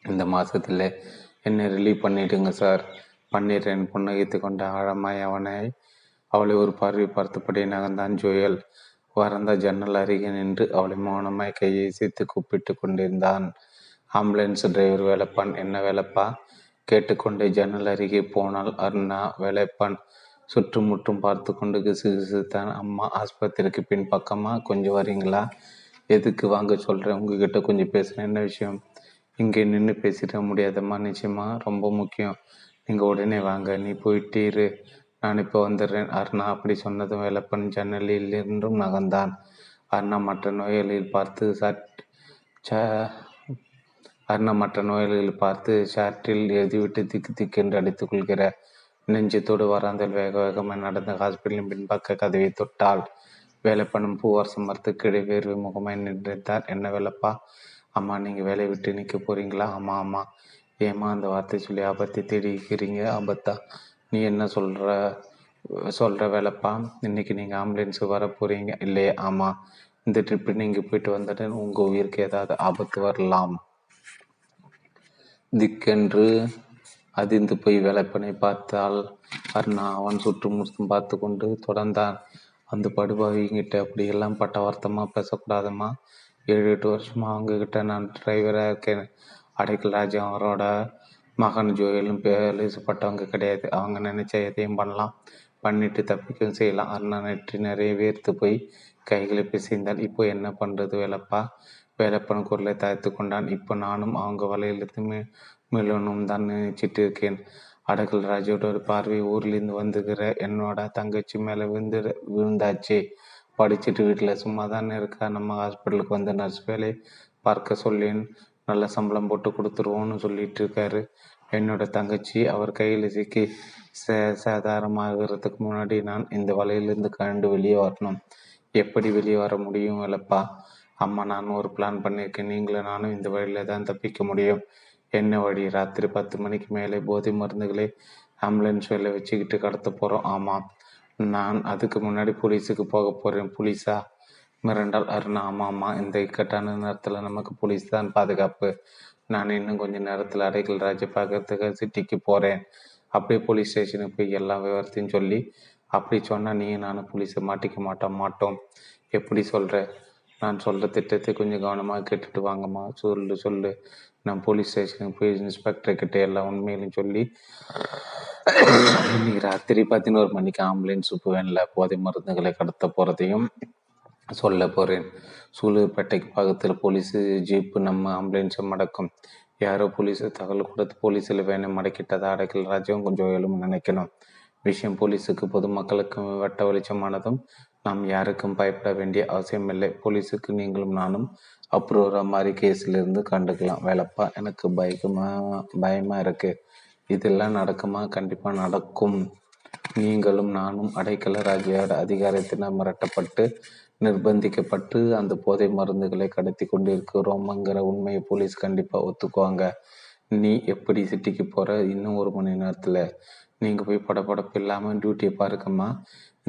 இந்த மாதத்தில் என்னை ரிலீவ் பண்ணிவிடுங்க சார் பண்ணிடுறேன். புன்னகைத்து கொண்ட ஆழமாய் அவனை அவளை ஒரு பார்வை பார்த்தபடி நகர்ந்தான் ஜோயல். வரந்த ஜன்னல் அருகே நின்று அவளை மௌனமாய் கையை சேர்த்து கூப்பிட்டு கொண்டிருந்தான். ஆம்புலன்ஸ் டிரைவர் வேலைப்பான் என்ன வேலைப்பா கேட்டுக்கொண்டே ஜன்னல் அருகே போனால் அருணா வேலைப்பான் சுற்றுமுற்றும் பார்த்து கொண்டு கிசு கிசுத்தான் அம்மா ஆஸ்பத்திரிக்கு பின் பக்கமாக கொஞ்சம் வரீங்களா? எதுக்கு வாங்க சொல்கிறேன் உங்ககிட்ட கொஞ்சம் பேசுகிறேன் என்ன விஷயம்? இங்கே நின்று பேசிட முடியாதம்மா? நிச்சயமா ரொம்ப முக்கியம். நீங்கள் உடனே வாங்க. நீ போயிட்டே இரு. நான் இப்போ வந்துடுறேன். அருணா அப்படி சொன்னதும் வேலப்பன் ஜன்னலில் இருந்தும் நகர்ந்தான். அருணா மற்ற நோயாளியில் பார்த்து சட் ச அருணா மற்ற நோயாளிகள் பார்த்து ஷார்ட்டில் எழுதிவிட்டு திக்கு திக்கென்று அடித்துக் கொள்கிற நெஞ்சத்தோடு வராந்தல் வேக வேகமாக நடந்த ஹாஸ்பிட்டலின் பின்பக்க கதவை தொட்டாள் வேலைப்பண்ணும் பூவார் மரத்து கீழே வேர்வை முகமாய் நின்றிருந்தார். என்ன வேலைப்பா? அம்மா நீங்கள் வேலையை விட்டு நிற்க போறீங்களா? ஆமாம் ஆமாம் ஏமா அந்த வார்த்தை சொல்லி ஆபத்தை தேடிக்கிறீங்க ஆபத்தா? நீ என்ன சொல்கிற சொல்கிற வேலைப்பா? இன்னைக்கு நீங்கள் ஆம்புலன்ஸுக்கு வர போகிறீங்க இல்லையே ஆமாம் இந்த ட்ரிப்பு நீங்கள் போயிட்டு வந்துட்டு உங்கள் உயிருக்கு ஏதாவது ஆபத்து வரலாம். திக்கென்று அதிர்ந்து போய் வேலைப்பனை பார்த்தால் அருணா அவன் சுற்றும் பார்த்து கொண்டு தொடர்ந்தான். அந்த படுபாவிங்கிட்ட அப்படியெல்லாம் பட்ட பேசக்கூடாதும்மா பேசக்கூடாதம்மா. ஏழு எட்டு வருஷமா அவங்கக்கிட்ட நான் டிரைவராக இருக்கேன். அடைக்கல் ராஜா அவரோட மகன் ஜோயலும் பேசப்பட்டவங்க கிடையாது. அவங்க நினைச்ச எதையும் பண்ணலாம். பண்ணிட்டு தப்பிக்கவும் செய்யலாம். அருணா நெற்றி நிறைய வேர்த்து போய் கைகளை பிசைந்தால் இப்போ என்ன பண்ணுறது வேலைப்பா? வேலைப்பன் குரலை தாய்த்து கொண்டான். இப்போ நானும் அவங்க வலையிலிருந்து மீ மீளணும் தான் நினைச்சிட்டு இருக்கேன். அடக்கல் ராஜோட ஒரு பார்வை ஊர்லேருந்து வந்துக்கிற என்னோட தங்கச்சி மேலே விழுந்து விழுந்தாச்சு. படிச்சுட்டு வீட்டில் சும்மா தானே இருக்கா? நம்ம ஹாஸ்பிட்டலுக்கு வந்து நர்ஸ் வேலை பார்க்க சொல்லேன். நல்ல சம்பளம் போட்டு கொடுத்துருவோன்னு சொல்லிட்டு இருக்காரு. என்னோட தங்கச்சி அவர் கையில் சிக்கி சே சேதாரமாகிறதுக்கு முன்னாடி நான் இந்த வலையிலிருந்து கண்டு வெளியே வரணும். எப்படி வெளியே வர முடியும் இல்லப்பா அம்மா நான் ஒரு பிளான் பண்ணியிருக்கேன் நீங்களும் நானும் இந்த வழியில தான் தப்பிக்க முடியும். என்ன வழி? ராத்திரி பத்து மணிக்கு மேலே போதை மருந்துகளை ஆம்புலன்ஸ் வேலை வச்சுக்கிட்டு கடத்த போகிறோம் ஆமாம் நான் அதுக்கு முன்னாடி போலீஸுக்கு போக போகிறேன் போலீஸா? மிரண்டால் அருணா. ஆமாம் ஆமாம் இந்த இக்கட்டான நேரத்தில் நமக்கு போலீஸ் தான் பாதுகாப்பு. நான் இன்னும் கொஞ்சம் நேரத்தில் அடைக்கல் ராஜை பார்க்கறதுக்கு சிட்டிக்கு போகிறேன் அப்படியே போலீஸ் ஸ்டேஷனுக்கு போய் எல்லா விவரத்தையும் சொல்லி அப்படி சொன்னால் நீ நானும் போலீஸை மாட்டிக்க மாட்டோம் மாட்டோம். எப்படி சொல்கிற நான் சொல்கிற திட்டத்தை கொஞ்சம் கவனமாக கேட்டுட்டு வாங்கம்மா. சொல்லு சொல்லு. நான் போலீஸ் ஸ்டேஷனுக்கு போய் இன்ஸ்பெக்டர் கிட்ட எல்லா உண்மையிலும் சொல்லி இன்னைக்கு ராத்திரி பதினோரு மணிக்கு ஆம்புலன்ஸ் வேனில் போதை மருந்துகளை கடத்த போகிறதையும் சொல்ல போகிறேன் சூலூர்பேட்டைக்கு பக்கத்தில் போலீஸு ஜீப்பு நம்ம ஆம்புலன்ஸை மடக்கும். யாரோ போலீஸு தகவல் கொடுத்து போலீஸில் வேணும் மடக்கிட்டதை? அடைக்கல். ராஜ்யம் கொஞ்சம் எழும நினைக்கணும். விஷயம் போலீஸுக்கு பொதுமக்களுக்கும் வட்ட வெளிச்சமானதும் நாம் யாருக்கும் பயப்பட வேண்டிய அவசியமில்லை. போலீஸுக்கு நீங்களும் நானும் அப்ரூவராக மாதிரி கேஸிலிருந்து கண்டுக்கலாம். வேலைப்பா எனக்கு பயக்கமாக பயமா இருக்கு. இதெல்லாம் நடக்குமா? கண்டிப்பாக நடக்கும். நீங்களும் நானும் அடைக்கல. ராஜியோட அதிகாரத்தினால் மிரட்டப்பட்டு நிர்பந்திக்கப்பட்டு அந்த போதை மருந்துகளை கடத்தி கொண்டிருக்கிறோம்ங்கிற உண்மையை போலீஸ் கண்டிப்பாக ஒத்துக்குவாங்க. நீ எப்படி சிட்டிக்கு போகிற இன்னும் ஒரு மணி நேரத்தில். நீங்கள் போய் படப்படப்பு இல்லாமல் டியூட்டியை பாருக்கம்மா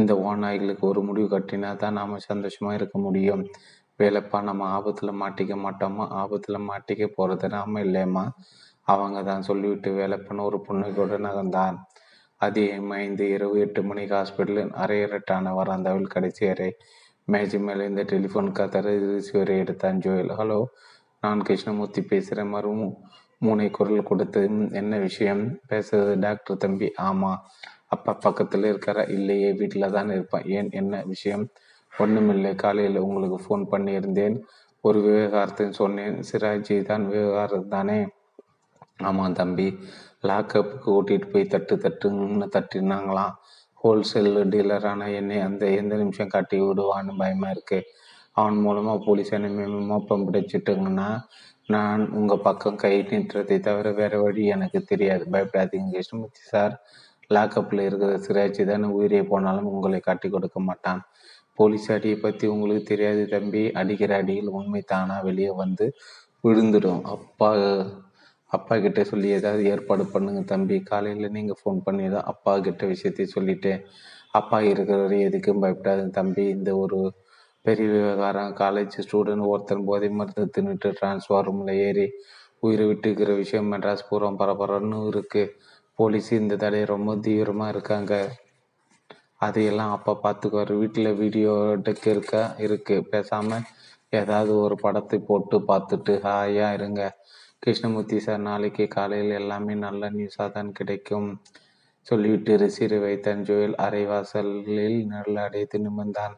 இந்த ஓநாய்களுக்கு ஒரு முடிவு கட்டினா தான் நாம் சந்தோஷமாக இருக்க முடியும். வேலைப்பா நம்ம ஆபத்தில் மாட்டிக்க மாட்டோமா? ஆபத்தில் மாட்டிக்க போகிறது நாம இல்லையம்மா. அவங்க தான் சொல்லிவிட்டு வேலைப்பண்ண ஒரு பொண்ணு கூட நகர்ந்தான் அதே ஐந்து இரவு எட்டு மணிக்கு ஹாஸ்பிட்டலில் அரையரட்டான வராந்தாவில் கடைசி அறை. மேஜை மேலே இந்த டெலிஃபோன் கதற ரிசீவரை எடுத்தான் ஜோயல். ஹலோ நான் கிருஷ்ணமூர்த்தி பேசுகிறேன் மறு மூனை குரல் கொடுத்து என்ன விஷயம்? பேசுறது டாக்டர் தம்பி ஆமாம் அப்பா பக்கத்தில் இருக்கிற இல்லையே வீட்டில் தான் இருப்பேன். ஏன்? என்ன விஷயம்? ஒன்றுமில்லை காலையில் உங்களுக்கு ஃபோன் பண்ணியிருந்தேன். ஒரு விவகாரத்தை சொன்னேன். சிராஜி தான் விவகாரம் தானே? ஆமாம் தம்பி. லாக்கப்புக்கு ஓட்டிகிட்டு போய் தட்டு தட்டுன்னு தட்டினாங்களாம். ஹோல்சேல் டீலரான என்னை அந்த எந்த நிமிஷம் காட்டி விடுவான்னு பயமாக இருக்குது அவன் மூலமாக போலீஸ் என்னை மோப்பம் பிடிச்சிட்டுங்கன்னா நான் உங்கள் பக்கம் கை நிட்டுறதை தவிர வேறு வழி எனக்கு தெரியாது. பயப்படாதீங்க கிருஷ்ணமூர்த்தி சார் லாக்கப்பில் இருக்கிற சிராஜி தானே உயிரே போனாலும் உங்களை காட்டி கொடுக்க மாட்டான். போலீஸ் அடியை பற்றி உங்களுக்கு தெரியாது தம்பி. அடிக்கிற அடியில் உண்மை தானாக வெளியே வந்து விழுந்துடும். அப்பா அப்பா கிட்ட சொல்லி ஏதாவது ஏற்பாடு பண்ணுங்க தம்பி. காலையில் நீங்கள் ஃபோன் பண்ணி தான் அப்பா கிட்ட விஷயத்தை சொல்லிட்டேன். அப்பா இருக்கிறவரை எதுக்கும் பயப்படாது தம்பி. இந்த ஒரு பெரிய விவகாரம் காலேஜ் ஸ்டூடெண்ட் ஒருத்தன் போதை மருந்து தின்னுட்டு டிரான்ஸ்ஃபார்மில் ஏறி உயிரை விட்டுக்கிற விஷயம் மெட்ராஸ் பூரம் பரபரன்னு இருக்குது போலீஸ் இந்த தடையை ரொம்ப தீவிரமாக இருக்காங்க. அதையெல்லாம் அப்பா பார்த்துக்குவார் வீட்டில் வீடியோ டெக் இருக்கா இருக்குது பேசாமல் ஏதாவது ஒரு படத்தை போட்டு பார்த்துட்டு ஹாயாக இருங்க. கிருஷ்ணமூர்த்தி சார் நாளைக்கு காலையில் எல்லாமே நல்ல நியூஸாக தான் கிடைக்கும். சொல்லிவிட்டு ரிசீரை வைத்தான் ஜோயல் அரைவாசலில் நல்ல அடைத்து நிமிர்ந்தான்.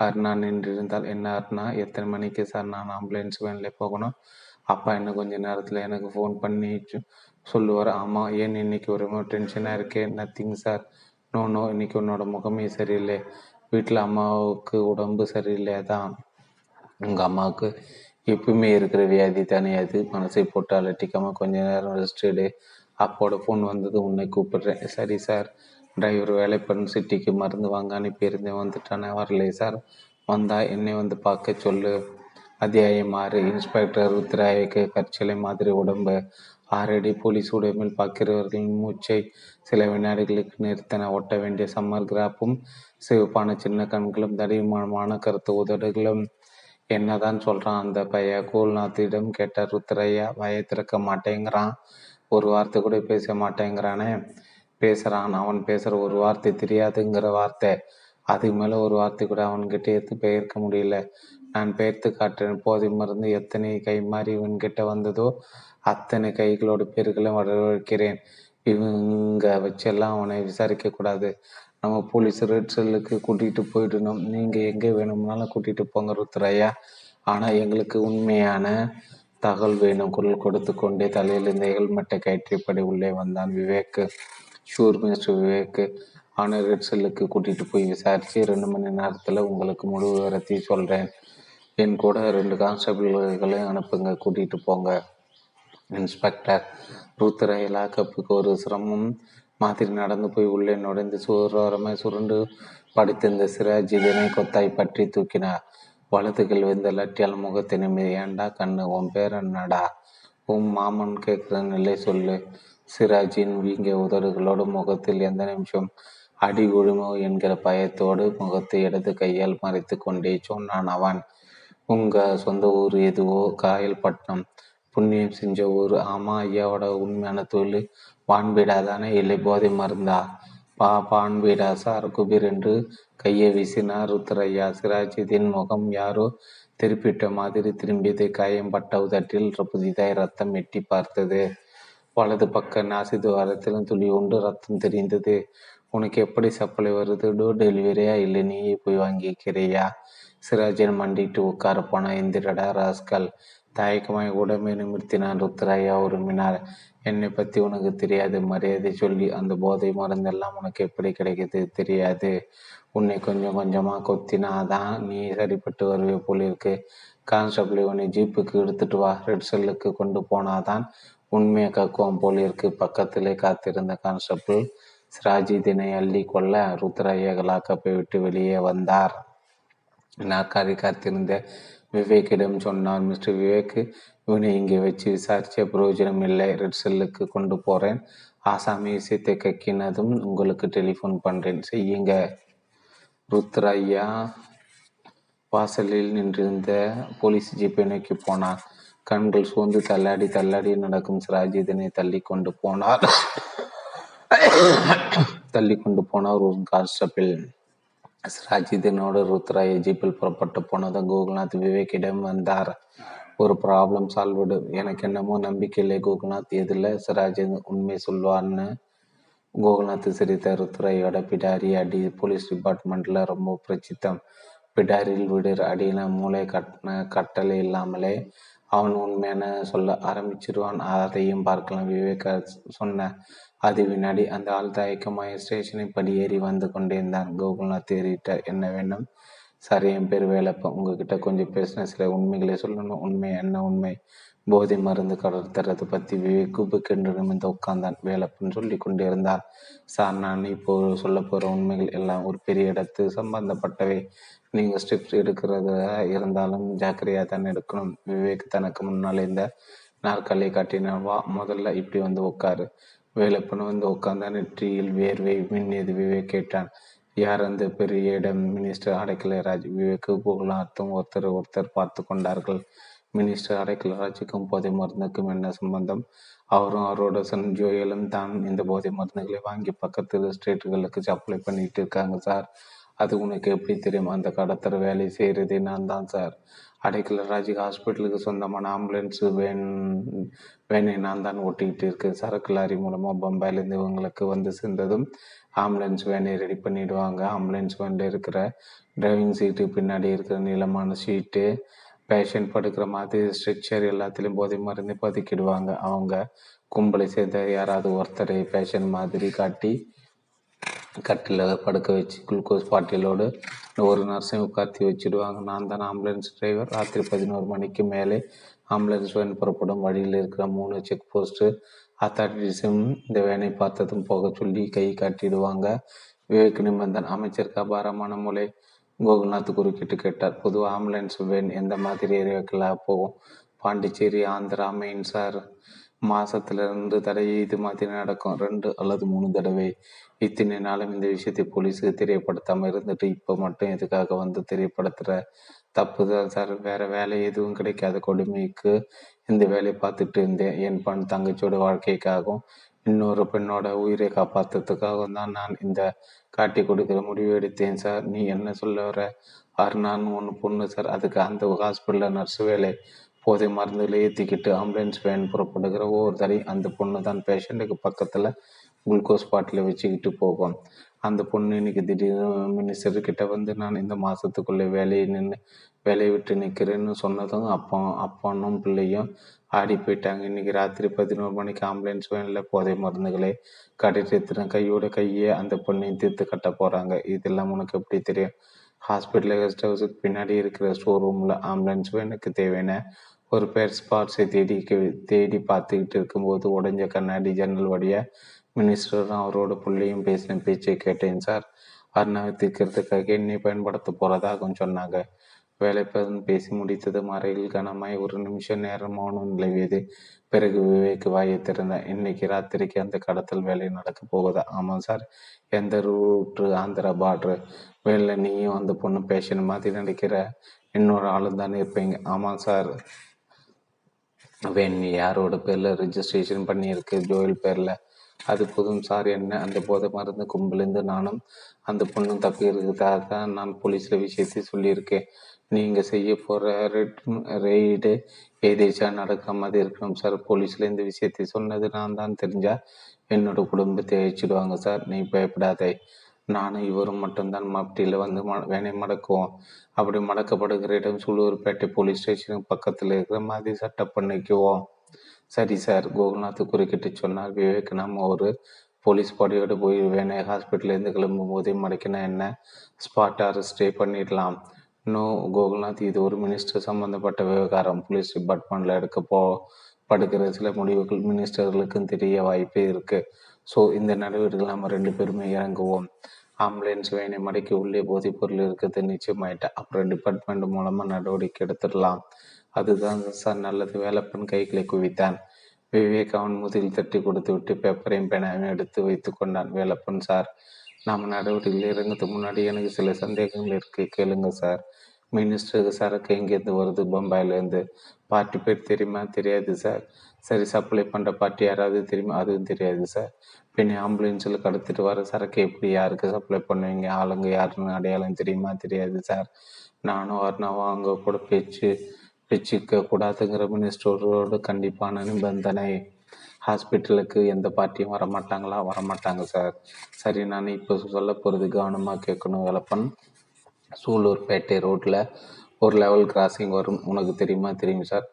அருணா நின்றிருந்தால் என்ன அருணா? எத்தனை மணிக்கு சார் நான் ஆம்புலன்ஸ் வேனில் போகணும்? அப்பா இன்னும் கொஞ்ச நேரத்தில் எனக்கு ஃபோன் பண்ணி சொல்லுவார். ஆமாம் ஏன் இன்னைக்கு ஒரு டென்ஷனாக இருக்கே? Nothing sir. நோ நோ இன்னைக்கு உன்னோட முகமே சரியில்லை. வீட்டில் அம்மாவுக்கு உடம்பு சரியில்லை. தான் உங்கள் அம்மாவுக்கு எப்பவுமே இருக்கிற வியாதி தானே அது. மனசை போட்டு அலட்டிக்காமல் கொஞ்ச நேரம் ரெஸ்ட் எடு. அப்போட ஃபோன் வந்தது உன்னை கூப்பிடுறேன். சரி சார். டிரைவர் வேலைப்பன் சிட்டிக்கு மருந்து வாங்க அனுப்பியிருந்தேன் வந்துட்டானே. வரலை சார். வந்தா என்னை வந்து பார்க்க சொல்லு. அத்தியாயம் ஆறு. இன்ஸ்பெக்டர் ருத்ராய்க்கு கற்சிலை மாதிரி உடம்பு. ஆறடி போலீஸ் உடைமையில் பார்க்கிறவர்களின் மூச்சை சில வினாடிகளுக்கு நிறுத்தன. ஒட்ட வேண்டிய சம்மர் கிராப்பும் சிவப்பான சின்ன கண்களும் தடிமான கருத்து உதடுகளும். என்னதான் சொல்றான் அந்த பைய? கூல்நாத்திடம் கேட்ட ருத்ரையா வய திறக்க மாட்டேங்கிறான். ஒரு வார்த்தை கூட பேச மாட்டேங்கிறானே. பேசுகிறான் அவன் பேசுகிற ஒரு வார்த்தை தெரியாதுங்கிற வார்த்தை. அதுக்கு மேலே ஒரு வார்த்தை கூட அவன்கிட்ட எடுத்து பெயர்க்க முடியல. நான் பெயர்த்து காட்டுறேன். போதை மருந்து எத்தனை கை மாறி இவன்கிட்ட வந்ததோ அத்தனை கைகளோட பேர்களை வரவேற்கிறேன். இவங்க வச்செல்லாம் அவனை விசாரிக்கக்கூடாது நம்ம போலீஸ் ரெட் செல்லுக்கு கூட்டிகிட்டு போயிடணும். நீங்கள் எங்கே வேணும்னாலும் கூட்டிகிட்டு போங்க ருத்ரையா ஆனால் எங்களுக்கு உண்மையான தகவல் வேணும். குரல் கொடுத்து கொண்டே தலையில் இந்த ஹெல்மெட்டை கயிற்றியபடி உள்ளே வந்தான் விவேக். ஷூர் மிஸ்டர் விவேக் ஆனால் ரெட் செல்லுக்கு கூட்டிகிட்டு போய் விசாரித்து ரெண்டு மணி நேரத்தில் உங்களுக்கு முழு விவரத்தையும் சொல்கிறேன் என் கூட ரெண்டு கான்ஸ்டபிள்களையும் அனுப்புங்க கூட்டிகிட்டு போங்க. இன்ஸ்பெக்டர் ருத்ரை இலாக்கப்புக்கு ஒரு சிரமம் மாதிரி நடந்து போய் உள்ளே நுழைந்து சுரோரமாய் சுருண்டு படுத்திருந்த சிராஜ் இதனை கொத்தாய் பற்றி தூக்கினார். வலதுகள் வெந்த லட்டியால் முகத்தை நிம்மதி ஏண்டா கண்ணு உன் பேர் என்னடா? உன் மாமன் கேட்குற நிலை சொல்லு. சிராஜின் வீங்கிய உதடுகளோடு முகத்தில் எந்த நிமிஷம் அடி விழுமோ என்கிற பயத்தோடு முகத்தை இடது கையால் மறைத்து கொண்டே சொன்னான் அவன். உங்க சொந்த ஊர் எதுவோ? காயல்பட்டினம். புண்ணியம் செஞ்ச ஊர். ஆமா ஐயாவோட உண்மையான தொழில் வான்பீடா தானே இல்லை போதை மருந்தா? பா பான்பீடா சார் குபீர் என்று கையை வீசினார் ருத்ரையா சிராஜித்தின் முகம் யாரோ திருப்பிட்ட மாதிரி திரும்பியது. காயம் பட்ட உதட்டில் புதிதாய் ரத்தம் எட்டி பார்த்தது. வலது பக்க நாசி துவாரத்திலும் துளி உண்டு ரத்தம் தெரிந்தது. உனக்கு எப்படி சப்ளை வருது? டோர் டெலிவரியா? இல்லை நீயே போய் வாங்கிக்கிறியா சிராஜன் மண்டிட்டு உட்கார போன எந்திரடா ராஸ்கல். தயக்கமாய் உடம்பை நிமிர்த்தினான் ருத்ராயா உருமினார். என்னை பத்தி உனக்கு தெரியாது மரியாதை சொல்லி அந்த போதை மருந்தெல்லாம் உனக்கு எப்படி கிடைக்குது தெரியாது. உன்னை கொஞ்சம் கொஞ்சமா கொத்தினாதான் நீ சரிப்பட்டு வருவே போல இருக்கு கான்ஸ்டபிள் உன்னை ஜீப்புக்கு எடுத்துட்டு வா. ரெட் செல்லுக்கு கொண்டு போனாதான் உண்மையை கக்குவம் போல இருக்கு. பக்கத்திலே காத்திருந்த கான்ஸ்டபிள் சிராஜித்தினை அள்ளி கொள்ள ருத்ராயா லாக்கப்பை விட்டு வெளியே வந்தார். நாற்காலி காத்திருந்த விவேக்கிடம் சொன்னார் மிஸ்டர் விவேக் இவனை இங்கே வச்சு விசாரிச்ச பிரயோஜனம் இல்லை. ரெட்செல்லுக்கு கொண்டு போறேன். ஆசாமி விஷயத்தை கக்கினதும் உங்களுக்கு டெலிஃபோன் பண்றேன். செய்யுங்க. ருத்ரையா வாசலில் நின்றிருந்த போலீஸ் ஜீப்பை நோக்கி போனார். கண்கள் சோர்ந்து தள்ளாடி தள்ளாடி நடக்கும் சிராஜ் இதனை தள்ளி கொண்டு போனார். தள்ளி கொண்டு போனார் ஒரு கான்ஸ்டபிள். சிராஜ் இதனோடு ருத்ராயை ஜீப்பில் புறப்பட்டு போனதும் கோகுல்நாத் விவேக்கிடம் வந்தார். ஒரு ப்ராப்ளம் சால்வ்டு எனக்கு என்னமோ நம்பிக்கை இல்லை கோகுல்நாத். எதில்? சிராஜ் உண்மை சொல்வார்னு. கோகுல்நாத் சிரித்த ருத்ராயோட பிடாரி அடி போலீஸ் டிபார்ட்மெண்ட்டில் ரொம்ப பிரச்சித்தம். பிடாரியில் விடுற அடியில் மூளை கட்ட கட்டளை இல்லாமலே. அவன் உண்மையான சொல்ல ஆரம்பிச்சிருவான். அதையும் பார்க்கலாம். விவேக சொன்ன அது வினாடி அந்த ஆள் தயக்கமாய ஸ்டேஷனை படியேறி வந்து கொண்டிருந்தான். கோகுல்நாத் ஏறிட்டார் என்ன வேண்டும் சார் என் பேர் வேலப்பா. உங்ககிட்ட கொஞ்சம் பேசின சில உண்மைகளை சொல்லணும். உண்மை என்ன உண்மை? போதை மருந்து கடத்துறது பற்றி விவேகுபுக்கென்று நிமிந்து உட்கார்ந்தான். வேலப்பன் சொல்லி கொண்டிருந்தார். சார் நான் இப்போ சொல்ல போகிற உண்மைகள் எல்லாம் ஒரு பெரிய இடத்து சம்பந்தப்பட்டவை. நீங்கள் ஸ்டெப்ஸ் எடுக்கிறதா இருந்தாலும் ஜாக்கிரதையாக தான் எடுக்கணும். விவேக் தனக்கு முன்னால் இந்த நாற்காலியை காட்டினான் வா முதல்ல இப்படி வந்து உட்காரு. வேலப்பன் வந்து உட்கார்ந்த நெற்றியில் வேர்வை மின்னியது விவேக் கேட்டான். யார் அந்த பெரிய இடம்? மினிஸ்டர் அடைக்கலராஜ். விவேக்கு புகழார்த்தும் ஒருத்தர் ஒருத்தர் பார்த்து கொண்டார்கள். மினிஸ்டர் அடைக்கலராஜுக்கும் போதை மருந்துக்கும் என்ன சம்பந்தம்? அவரும் அவரோட சன் ஜோயலும் தான் இந்த போதை மருந்துகளை வாங்கி பக்கத்து ஸ்டேட்டுகளுக்கு சப்ளை பண்ணிட்டு இருக்காங்க சார். அது உனக்கு எப்படி தெரியும்? அந்த கடத்தர் வேலை செய்கிறதே நான் தான் சார். அடைக்கல ராஜி ஹாஸ்பிட்டலுக்கு சொந்தமான ஆம்புலன்ஸ் வேன் வேனை நான் தான் ஓட்டிக்கிட்டு இருக்கேன். சரக்கு லாரி மூலமாக பம்பாயிலேருந்து இவங்களுக்கு வந்து சேர்ந்ததும் ஆம்புலன்ஸ் வேனை ரெடி பண்ணிவிடுவாங்க ஆம்புலன்ஸ் வேனில் இருக்கிற டிரைவிங் சீட்டு பின்னாடி இருக்கிற நீளமான சீட்டு பேஷண்ட் படுக்கிற மாதிரி ஸ்ட்ரெச்சர் எல்லாத்துலேயும் போதை மருந்து பதுக்கிடுவாங்க. அவங்க கும்பலை சேர்ந்த யாராவது ஒருத்தரை பேஷண்ட் மாதிரி காட்டி கட்டில் படுக்க வச்சு குளுக்கோஸ் பாட்டிலோடு ஒரு நர்ஸையும் உட்காத்தி வச்சுடுவாங்க. நான் தான் ஆம்புலன்ஸ் டிரைவர். ராத்திரி பதினோரு மணிக்கு மேலே ஆம்புலன்ஸ் வேன் புறப்படும் வழியில் இருக்கிற மூணு செக் போஸ்ட்டு அத்தாரிட்டிஸும் இந்த வேனை பார்த்ததும் போக சொல்லி கை காட்டிடுவாங்க. விவேக் நிபந்தன் அமைச்சருக்கு அபாரமான மூலை கோகுல்நாத் குறுக்கிட்டு கேட்டார். பொதுவாக ஆம்புலன்ஸ் வேன் எந்த மாதிரி ஏரியாக்கெல்லாம் போகும்? பாண்டிச்சேரி ஆந்திரா மெயின் சார் மாசத்துல இருந்து தடவை இது மாதிரி நடக்கும். ரெண்டு அல்லது மூணு தடவை இத்தனை நாளும் இந்த விஷயத்தை போலீஸுக்கு தெரியப்படுத்தாம இருந்துட்டு இப்போ மட்டும் எதுக்காக வந்து தெரியப்படுத்துற தப்பு தான் சார். வேற வேலை எதுவும் கிடைக்காத கொடுமைக்கு இந்த வேலையை பார்த்துட்டு இருந்தேன். என் பண் தங்கச்சியோட வாழ்க்கைக்காகவும் இன்னொரு பெண்ணோட உயிரை காப்பாற்றுறதுக்காகவும் தான் நான் இந்த காட்டி கொடுக்குற முடிவு எடுத்தேன் சார். நீ என்ன சொல்ல வர? நான் ஒன்று பொண்ணு சார். அதுக்கு அந்த ஹாஸ்பிட்டலில் நர்ஸ் வேலை போதை மருந்துகளை ஏற்றிக்கிட்டு ஆம்புலன்ஸ் வேன் புறப்படுகிற ஒவ்வொரு தடவை அந்த பொண்ணு தான் பேஷண்ட்டுக்கு பக்கத்தில் குளுக்கோஸ் பாட்டில் வச்சுக்கிட்டு போகும். அந்த பொண்ணு இன்னைக்கு திடீர்னு மினிஸ்டர் கிட்ட வந்து நான் இந்த மாதத்துக்குள்ளே வேலையை நின்று வேலையை விட்டு நிற்கிறேன்னு சொன்னதும் அப்போ அப்பனும் பிள்ளையும் ஆடி போயிட்டாங்க. இன்னைக்கு ராத்திரி பதினோரு மணிக்கு ஆம்புலன்ஸ் வேனில் போதை மருந்துகளை கடைத்தின கையோட கையே அந்த பொண்ணையும் தீர்த்து கட்ட போகிறாங்க இதெல்லாம் உனக்கு எப்படி தெரியும்? ஹாஸ்பிட்டல் கெஸ்ட் ஹவுஸுக்கு பின்னாடி இருக்கிற ஸ்டோர் ரூமில் ஆம்புலன்ஸ் வேனுக்கு தேவையான ஒரு பேர் ஸ்பாட்ஸை தேடி தேடி பார்த்துக்கிட்டு இருக்கும்போது உடஞ்ச கண்ணாடி ஜன்னல் வழியாக மினிஸ்டரும் அவரோட பிள்ளையும் பேசின பேச்சை கேட்டேன் சார். அருணாவை தீர்க்கிறதுக்காக என்னை பயன்படுத்த போகிறதாகவும் சொன்னாங்க. வேலைப்பதன் பேசி முடித்தது மறையில் கனமாய் ஒரு நிமிஷம் நேரம் மௌனம் நிலவியது. பிறகு விவேக் வாயை திறந்தேன் இன்னைக்கு ராத்திரிக்கு அந்த கடத்தல் வேலை நடக்க போகுதா? ஆமாம் சார். எந்த ரூட்ரு ஆந்திரா பார்ட்ரு வேலை நீயும் அந்த பொண்ணு பேஷன் மாதிரி நடிக்கிற இன்னொரு ஆளும் தானே இருப்பீங்க. ஆமாம் சார். வேன் யாரோட பேரில் ரிஜிஸ்ட்ரேஷன் பண்ணியிருக்கு ஜோயல் பேரில். அது போதும் சார் என்ன அந்த போதை மருந்து கும்பலேருந்து நானும் அந்த பொண்ணும் தப்பி இருக்குதா தான் நான் போலீஸில் விஷயத்தை சொல்லியிருக்கேன். நீங்கள் செய்ய போகிற ரெய்டு எதேச்சா நடக்கிற மாதிரி இருக்கணும் சார். போலீஸில் இந்த விஷயத்தை சொன்னது நான் தான் தெரிஞ்சால் என்னோட குடும்பத்தை அழிச்சிடுவாங்க சார். நீ பயப்படாதே. நானும் இவரும் மட்டும்தான் மப்டியில் வந்து ம வேனை மடக்குவோம். அப்படி மடக்கப்படுகிற இடம் சூலூர்பேட்டை போலீஸ் ஸ்டேஷனுக்கு பக்கத்தில் இருக்கிற மாதிரி சட்டம் பண்ணிக்குவோம். சரி சார் கோகுல்நாத் குறுக்கிட்டு சொன்னார் விவேக் நாம் ஒரு போலீஸ் பாடியோடு போய் வேணே ஹாஸ்பிட்டலேருந்து கிளம்பும் போதே மடக்கினா என்ன? ஸ்பாட் அரெஸ்டே பண்ணிடலாம். நோ கோகுல்நாத் இது ஒரு மினிஸ்டர் சம்பந்தப்பட்ட விவகாரம். போலீஸ் டிபார்ட்மெண்ட்டில் எடுக்க போ படுக்கிற சில முடிவுகள் மினிஸ்டர்களுக்கும் தெரிய வாய்ப்பே இருக்குது ஸோ இந்த நடவடிக்கைகள் நம்ம ரெண்டு பேருமே இறங்குவோம். ஆம்புலன்ஸ் வேனை மடக்கி உள்ளே போதைப் பொருள் இருக்கிறது நிச்சயமாயிட்டா. அப்புறம் டிபார்ட்மெண்ட் மூலமா நடவடிக்கை எடுத்துடலாம். அதுதான் சார் நல்லது. வேலப்பன் கைகளை குவித்தான். விவேக் அவன் முதுகில் தட்டி கொடுத்து விட்டு பேப்பரையும் பேனாவையும் எடுத்து வைத்து கொண்டான் வேலப்பன் சார். நாம் நடவடிக்கையில் இறங்கிறதுக்கு முன்னாடி எனக்கு சில சந்தேகங்கள் இருக்கு. கேளுங்க சார். மினிஸ்டருக்கு சரக்கு எங்கேருந்து வருது? பம்பாயிலேருந்து. பார்ட்டி பேர் தெரியுமா? தெரியாது சார். சரி சப்ளை பண்ணுற பார்ட்டி யாராவது தெரியுமா? அதுவும் தெரியாது சார் பின்ன ஆம்புலன்ஸில் கடத்திட்டு வர சரக்கு எப்படி யாருக்கு சப்ளை பண்ணுவீங்க? ஆளுங்க யாருன்னு அடையாளம் தெரியுமா? தெரியாது சார் நானும் அருணாவும் அங்கே கூட பேச்சு பேச்சுக்க கூடாதுங்கிற மினிஸ்டரோட கண்டிப்பான நிபந்தனை. ஹாஸ்பிட்டலுக்கு எந்த பார்ட்டியும் வரமாட்டாங்களா? வரமாட்டாங்க சார் சரி நான் இப்போ சொல்ல போகிறது கவனமாக கேட்கணும் விளப்பன். சூலூர்பேட்டை ரோட்டில் ஒரு லெவல் கிராசிங் வரும். உனக்கு தெரியுமா? தெரியும் சார்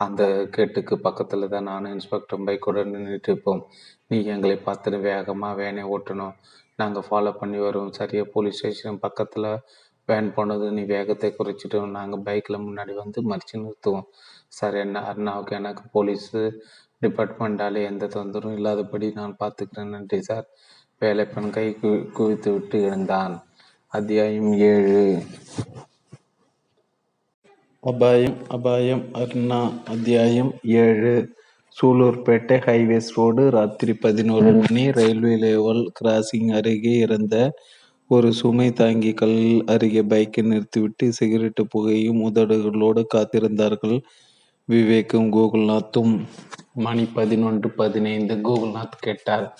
அந்த கேட்டுக்கு பக்கத்தில் தான் நானும் இன்ஸ்பெக்டர் பைக்கோட நின்றுட்டு இருப்போம். நீ எங்களை பார்த்துட்டு வேகமாக வேனை ஓட்டணும். நாங்கள் ஃபாலோ பண்ணி வருவோம் சரியாக போலீஸ் ஸ்டேஷன் பக்கத்தில் வேன் போனது நீ வேகத்தை குறைச்சிட்டோம் நாங்கள் பைக்கில் முன்னாடி வந்து மறித்து நிறுத்துவோம். சார் என்ன அருணாவுக்கு எனக்கு போலீஸு டிபார்ட்மெண்ட்டாலே எந்த தொந்தரவும் இல்லாதபடி நான் பார்த்துக்கிறேன். நன்றி சார். வேலைப்பெண் கை குவித்து விட்டு எழுந்தான். அத்தியாயம் ஏழு.
அபாயம் அபாயம் அர்ணா அத்தியாயம் ஏழு. சூலூர்பேட்டை ஹைவேஸ் ரோடு ராத்திரி பதினோரு மணி. ரயில்வே லேவல் கிராசிங் அருகே இருந்த ஒரு சுமை தாங்கி கல் அருகே பைக்கை நிறுத்திவிட்டு சிகரெட்டு புகையும் உதடுகளோடு காத்திருந்தார்கள் விவேக்கும் கோகுல்நாத்தும்.
மணி பதினொன்று பதினைந்து. கோகுல்நாத் கேட்டார்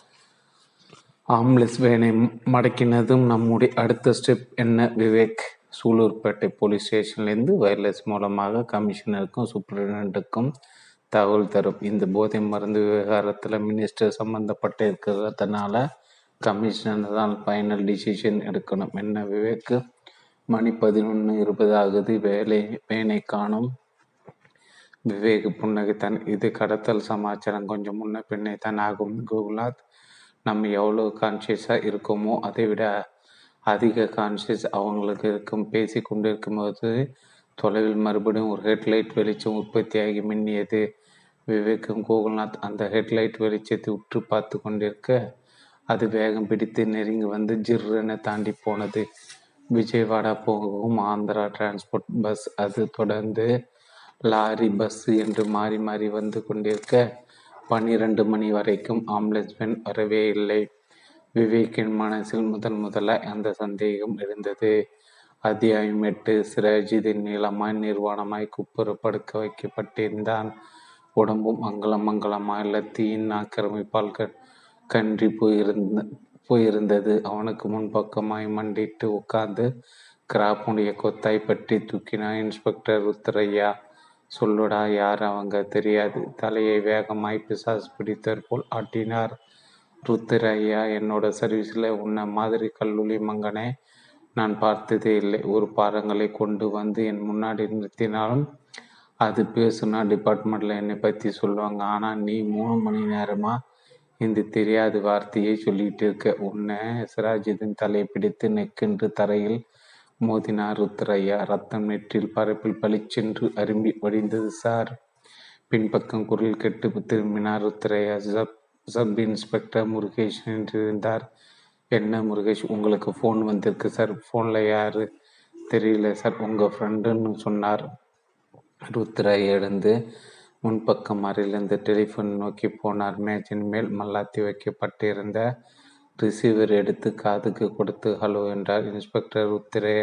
ஆம்புலன்ஸ் வேனை மடக்கினதும் நம்முடைய அடுத்த ஸ்டெப் என்ன விவேக்? சூலூர்பேட்டை போலீஸ் ஸ்டேஷன்லேருந்து வயர்லெஸ் மூலமாக கமிஷனருக்கும் சூப்பரிண்டென்ட்டுக்கும் தகவல் தரும். இந்த போதை மருந்து விவகாரத்தில் மினிஸ்டர் சம்மந்தப்பட்டு இருக்கிறதுனால கமிஷனர் தான் ஃபைனல் டிசிஷன் எடுக்கணும். என்ன விவேக்? மணி பதினொன்று இருபது ஆகுது. வேலை வேனை காணும். விவேக் புன்னகைத்தான் இது கடத்தல் சமாச்சாரம். கொஞ்சம் முன்ன பின்னே தான் ஆகும். கோகுலாத் நம்ம எவ்வளோ கான்சியஸாக இருக்கோமோ அதை விட அதிக கான்சியஸ் அவங்களுக்கு இருக்கும் பேசி கொண்டிருக்கும் போது தொலைவில் மறுபடியும் ஒரு ஹெட்லைட் வெளிச்சம் உற்பத்தியாகி மின்னியது. விவேக்கும் கோகுல்நாத் அந்த ஹெட்லைட் வெளிச்சத்தை உற்று பார்த்து கொண்டிருக்க அது வேகம் பிடித்து நெருங்கி வந்து ஜிர்ரென தாண்டி போனது. விஜயவாடா போகவும் ஆந்திரா டிரான்ஸ்போர்ட் பஸ் அது தொடர்ந்து லாரி பஸ் என்று மாறி மாறி வந்து கொண்டிருக்க பன்னிரண்டு மணி வரைக்கும் ஆம்புலன்ஸ் வரவே இல்லை. விவேக்கின் மனசில் முதன் முதல அந்த சந்தேகம் இருந்தது அத்தியாயம் எட்டு. சிராஜிதின் நீளமாய் நிர்வாணமாய் குப்புற படுக்க வைக்கப்பட்டிருந்தான். உடம்பும் அங்கலம் மங்களமாய் லத்தியின் ஆக்கிரமிப்பால் கன்றி போயிருந்த போயிருந்தது. அவனுக்கு முன்பக்கமாய் மண்டிட்டு உட்கார்ந்து கிராப்புடைய கொத்தாய் பற்றி தூக்கினா இன்ஸ்பெக்டர் உத்தரையா சொல்லுடா யார் அவங்க? தெரியாது. தலையை வேகமாய் பிசாஸ் பிடித்தர் போல் ஆட்டினார். ருத்திரையா என்னோட சர்வீஸில் உன்ன மாதிரி கல்லூரி மங்கனை நான் பார்த்ததே இல்லை. ஒரு பாரங்களை கொண்டு வந்து என் முன்னாடி நிறுத்தினாலும் அது பேசுனா டிபார்ட்மெண்ட்டில் என்னை பற்றி சொல்லுவாங்க. ஆனால் நீ மூணு மணி நேரமாக இந்த தெரியாத வார்த்தையை சொல்லிட்டு இருக்க. உன்னை சிராஜிதின் தலையை பிடித்து நெக்கென்று தரையில் மோதினார் ருத்ரையா ரத்தம் நெற்றில் பரப்பில் பளிச்சென்று அரும்பி வடிந்தது சார். பின்பக்கம் குரல் கெட்டு திரும்பினார் Rudraiah sub sub inspector Murugesh என்றிருந்தார் என்ன முருகேஷ் உங்களுக்கு ஃபோன் வந்திருக்கு சார் ஃபோனில் யார்? தெரியல சார் உங்கள் ஃப்ரெண்டுன்னு சொன்னார். ருத்ரா எழுந்து முன்பக்கம் அறையிலிருந்து டெலிஃபோன் நோக்கி போனார். மேஜின் மேல் மல்லாத்தி வைக்கப்பட்டிருந்த ரிசீவர் எடுத்து காதுக்கு கொடுத்து ஹலோ என்றார். இன்ஸ்பெக்டர் ருத்ரைய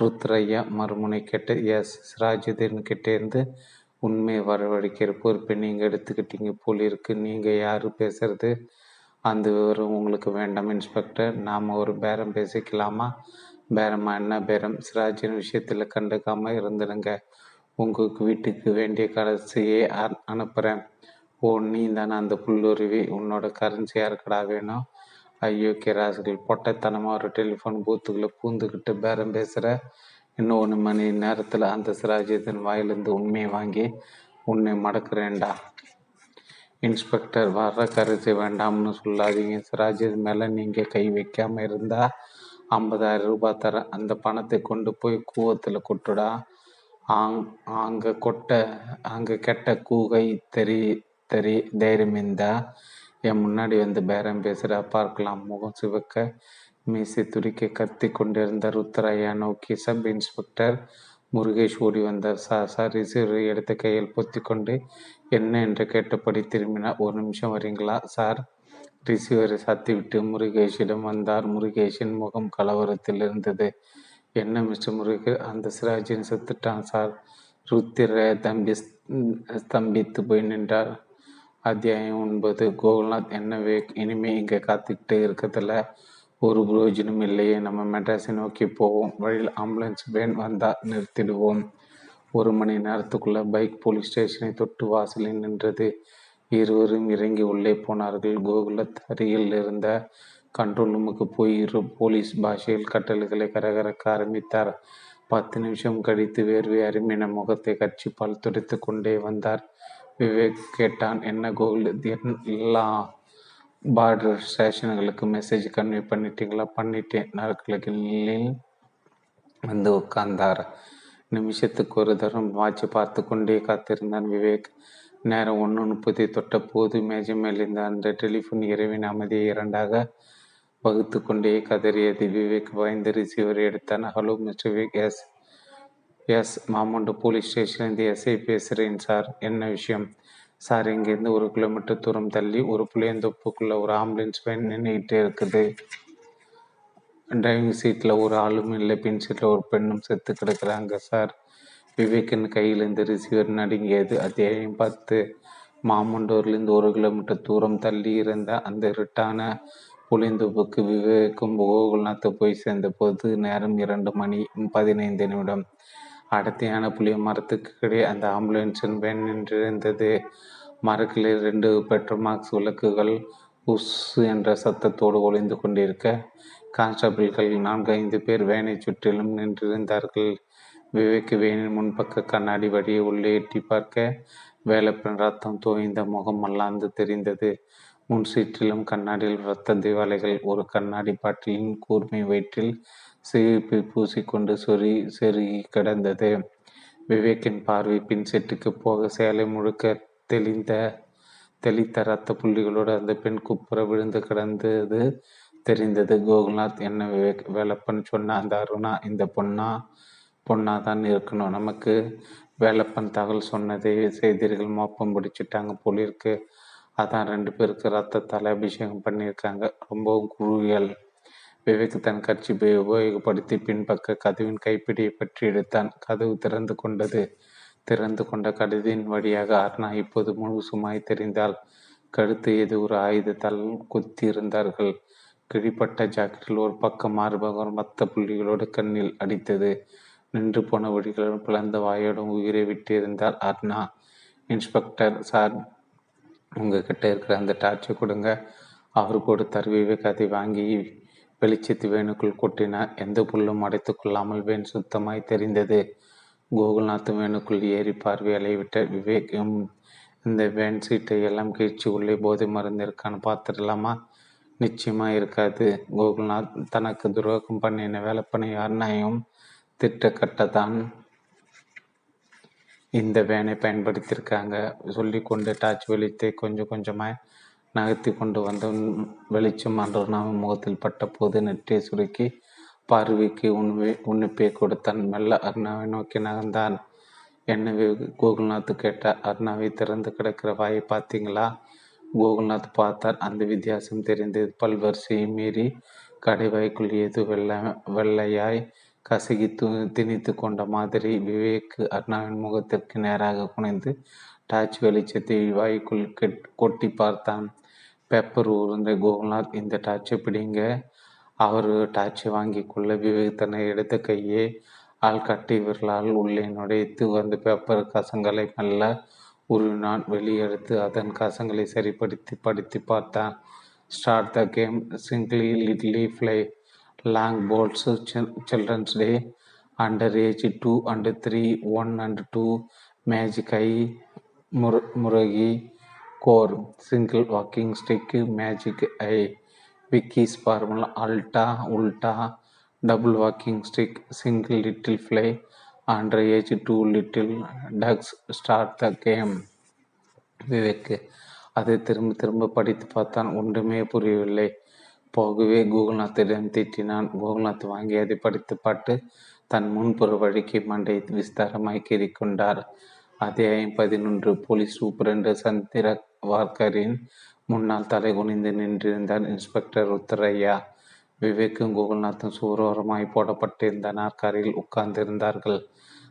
ருத்ரையா மறுமுனை கேட்டு எஸ் சிராஜுதீன் கிட்டேருந்து உண்மையை வரவழைக்கிற பொறுப்பை நீங்கள் எடுத்துக்கிட்டீங்க போல் இருக்கு. நீங்கள் யார் பேசுறது? அந்த விவரம் உங்களுக்கு வேண்டாம் இன்ஸ்பெக்டர். நாம் ஒரு பேரம் பேசிக்கலாமா? பேரமா என்ன பேரம்? சிராஜின் விஷயத்தில் கண்டுக்காமல் இருந்துடுங்க. உங்களுக்கு வீட்டுக்கு வேண்டிய கடைசியை அனுப்புகிறேன் ஓ நீ தானே அந்த புல்லுருவி? உன்னோட கரன்சி யாருக்கடா வேணும்? ஐயோ கிராசுகள் பொட்டைத்தனமாக ஒரு டெலிஃபோன் பூத்துக்குள்ளே பூந்துக்கிட்டு பேரம் பேசுகிற இன்னும் ஒரு மணி நேரத்தில் அந்த சிராஜியத்தின் வாயிலிருந்து உண்மையை வாங்கி உன்னை மடக்குறேன்டா. இன்ஸ்பெக்டர் வர்ற கருத்து வேண்டாம்னு சொல்லாதீங்க. சிராஜித் மேலே நீங்கள் கை வைக்காமல் இருந்தால் ஐம்பதாயிரம் ரூபாய் தரேன். அந்த பணத்தை கொண்டு போய் கூவத்தில் கொட்டுடா. ஆங் அங்கே கொட்ட அங்கே கெட்ட கூகை தெரி தெரி தைரியம் இருந்தா என் முன்னாடி வந்து பேரம் பேசுகிறா பார்க்கலாம். முகம் சிவக்க. மீசை துடிக்க கத்தி கொண்டிருந்த ருத்ரையா நோக்கி சப் இன்ஸ்பெக்டர். முருகேஷ் ஓடி வந்தார். சார் சார் ரிசீவரை எடுத்த கையில் பொத்தி கொண்டு என்ன என்று கேட்டபடி திரும்பினார். ஒரு நிமிஷம் வரீங்களா? சார். ரிசீவரை சாத்திவிட்டு முருகேஷிடம் வந்தார். முருகேஷின் முகம் கலவரத்தில் இருந்தது. என்ன மிஸ்டர் முருகே? அந்த சிராஜின் செத்துட்டான் சார். ருத்திர தம்பி ஸ்தம்பித்து போய் நின்றார். அத்தியாயம் ஒன்பது. கோகுல்நாத் என்னவே இனிமே இங்கே காத்துக்கிட்டு இருக்கிறதுல ஒரு புரோஜனம் இல்லையே நம்ம மெட்ராஸை நோக்கி போவோம். வழியில் ஆம்புலன்ஸ் வேன் வந்தால் நிறுத்திடுவோம். ஒரு மணி நேரத்துக்குள்ளே பைக் போலீஸ் ஸ்டேஷனை தொட்டு வாசலில் நின்றது. இருவரும் இறங்கி உள்ளே போனார்கள். கோகுலத் அருகில் இருந்த கண்ட்ரோல் ரூமுக்கு போய் இரு போலீஸ் பாஷையில் கட்டளைகளை கரகரக்க ஆரம்பித்தார். பத்து நிமிஷம் கழித்து வேர்வை அருமின முகத்தை கட்சிப்பால் துடைத்து கொண்டே வந்தார். விவேக் கேட்டான் என்ன கோகுல் எல்லாம் பார்டர் ஸ்டேஷன்களுக்கு மெசேஜ் கன்வே பண்ணிட்டீங்களா? பண்ணிட்டேன். நாட்களில் வந்து உட்கார்ந்தார். நிமிஷத்துக்கு ஒரு தரம் வாட்சி பார்த்து கொண்டே காத்திருந்தான் விவேக். நேரம் ஒன்று முப்பத்தி தொட்ட போது மேஜை மேலிருந்த அந்த டெலிஃபோன் இரவின் அமைதியை இரண்டாக வகுத்து கொண்டே கதறியது. விவேக் பயந்து ரிசீவர் எடுத்தான். Hello mister Vivek. Yes yes Mamandur police ஸ்டேஷன்லேருந்து எஸ்ஐ பேசுகிறேன் சார். என்ன விஷயம்? சார் இங்கேருந்து ஒரு கிலோமீட்டர் தூரம் தள்ளி ஒரு புளியந்தோப்புக்குள்ளே ஒரு ஆம்புலன்ஸ் வேன் நின்றுக்கிட்டே இருக்குது. டிரைவிங் சீட்டில் ஒரு ஆளும் இல்லை. பின் சீட்டில் ஒரு பெண்ணும் செத்து கிடக்கிறாங்க சார். விவேக்கின் கையிலிருந்து ரிசீவர் நடுங்கியது. அத்தியாயம் பத்து. மாமண்டூர்லேருந்து ஒரு கிலோமீட்டர் தூரம் தள்ளி இருந்த அந்த இருட்டான புளிந்தோப்புக்கு விவேக்கும் கோகுல்நாத்து போய் சேர்ந்த போது நேரம் இரண்டு மணி பதினைந்து நிமிடம். அடர்த்தியான புளிய மரத்துக்கு கிடையே அந்த ஆம்புலன்ஸின் வேன் நின்றிருந்தது. மரக்கிளில் ரெண்டு பெட்ரோமாக்ஸ் விளக்குகள் உஸ் என்ற சத்தத்தோடு ஒளிந்து கொண்டிருக்க கான்ஸ்டபிள்கள் நான்கு ஐந்து பேர் வேனை சுற்றிலும் நின்றிருந்தார்கள். விவேக் வேனின் முன்பக்க கண்ணாடி வழியை உள்ளே எட்டி பார்க்க வேலைப்பெண் ரத்தம் தோய்ந்த முகம் மல்லாந்து தெரிந்தது. முன் சீற்றிலும் கண்ணாடியில் ரத்த திவாலைகள் ஒரு கண்ணாடி பாட்டிலின் கூர்மை வயிற்றில் சிகிப்பை பூசிக்கொண்டு சொறி செருகி கிடந்தது. விவேக்கின் பார்வை பின் செட்டுக்கு போக சேலை முழுக்க தெளிந்த தெளித்த ரத்த புள்ளிகளோடு அந்த பெண் குப்புற விழுந்து கிடந்தது தெரிந்தது. கோகுல்நாத் என்ன விவேக் வேலப்பன் சொன்ன அந்த அருணா இந்த பொண்ணா? பொண்ணா தான் இருக்கணும். நமக்கு வேலப்பன் தகவல் சொன்னதை செய்தீர்கள் மோப்பம் பிடிச்சிட்டாங்க போலிருக்கு. அதான் ரெண்டு பேருக்கு ரத்தத்தால் அபிஷேகம் பண்ணியிருக்காங்க. ரொம்பவும் குழுவியல் விவேக் தன் கட்சிப்பை உபயோகப்படுத்தி பின்பக்க கதவின் கைப்பிடியை பற்றி எடுத்தான். கதவு திறந்து கொண்டது திறந்து கொண்ட கடிதின் வழியாக அர்ணா இப்போது முழுசுமாய் தெரிந்தால் கழுத்து ஏதோ ஒரு ஆயுதத்தால் குத்தியிருந்தார்கள். கிழிப்பட்ட ஜாக்கெட்டில் ஒரு பக்கம் மார்பகம் மத்த புள்ளிகளோடு கண்ணில் அடித்தது. நின்று போன வழிகளும் பிளந்த வாயோடும் உயிரை விட்டிருந்தால் அர்ணா. இன்ஸ்பெக்டர் சார் உங்ககிட்ட இருக்கிற அந்த டார்ச்சை கொடுங்க. அவர் கொடுத்தார். விவேக் அதை வாங்கி வெளிச்சத்து வேணுக்குள் கொட்டினார் எந்த புல்லும் அடைத்து கொள்ளாமல் வேன் சுத்தமாய் தெரிந்தது. கோகுல்நாத் வேணுக்குள் ஏறி பார்வையலை விட்ட விவேகம் இந்த வேன் சீட்டை எல்லாம் கீழ்ச்சி உள்ளே போதை மருந்து பார்த்துடலாமா நிச்சயமா இருக்காது. கோகுல்நாத் தனக்கு துரோகம் பண்ணின வேலைப்பனை யாருனாயும் திட்டக்கட்டத்தான் இந்த வேனை பயன்படுத்தியிருக்காங்க. சொல்லி கொண்டு டார்ச் வெளிச்சத்தை கொஞ்சம் கொஞ்சமாக நகர்த்தி கொண்டு வந்த வெளிச்சம் அன்றுநாம முகத்தில் பட்ட போது நெற்றியை சுருக்கி பார்வைக்கு உண்மை உன்னிப்பை கொடுத்தான். மெல்ல அர்ணாவை நோக்கி நகர்ந்தான். என்னவே கோகுல்நாத் கேட்ட அர்ணாவை திறந்து கிடக்கிற வாயை பார்த்தீங்களா? கோகுல்நாத் பார்த்தார். அந்த வித்தியாசம் தெரிந்தது. பல்வரிசையை மீறி கடைவாய்க்குள் ஏதோ வெள்ளை வெள்ளையாய் கசகி து திணித்து கொண்ட மாதிரி விவேக் அர்ணாவின் முகத்திற்கு நேராக குனைந்து டார்ச் வெளிச்சத்தை வாய்க்குள் கெட் கொட்டி பார்த்தான். பெப்பர் ஊர்ந்த கோகுல்நாத் இந்த டார்ச்சை பிடிங்க. அவர் டார்ச்சை வாங்கி கொள்ள விவேக் தன்னை எடுத்த கையே ஆள் கட்டி விரலால் உள்ளே நுழைத்து வந்த பேப்பர் கசங்களை மெல்ல உருவினான். வெளியெடுத்து அதன் கசங்களை சரிப்படுத்தி படித்து பார்த்தான். Start the game single little fly long poles children's day under age two and three one and two magic eye முரு முருகி core single walking stick magic eye Vicks formula அல்டா உல்டா double walking stick single little fly under age two little ducks start the game விவேக்கு. அதை திரும்ப திரும்ப படித்து பார்த்தான். ஒன்றுமே புரியவில்லை. போகவே கூகுள்நாத்திடம் திட்டினான். கூகுள்நாத் வாங்கி அதை படித்து பாட்டு தன் முன்புற வழிக்கு மண்டை விஸ்தாரமாய் கொண்டார். அதே பதினொன்று. போலீஸ் சூப்பரண்டு சந்திர வால்கரின் முன்னால் தலை குனிந்து நின்றிருந்தார் இன்ஸ்பெக்டர் உத்தரையா விவேக்கும் கோகுல்நாத்தும் சூரோரமாய் போடப்பட்டிருந்த நாற்காரியில் உட்கார்ந்திருந்தார்கள்.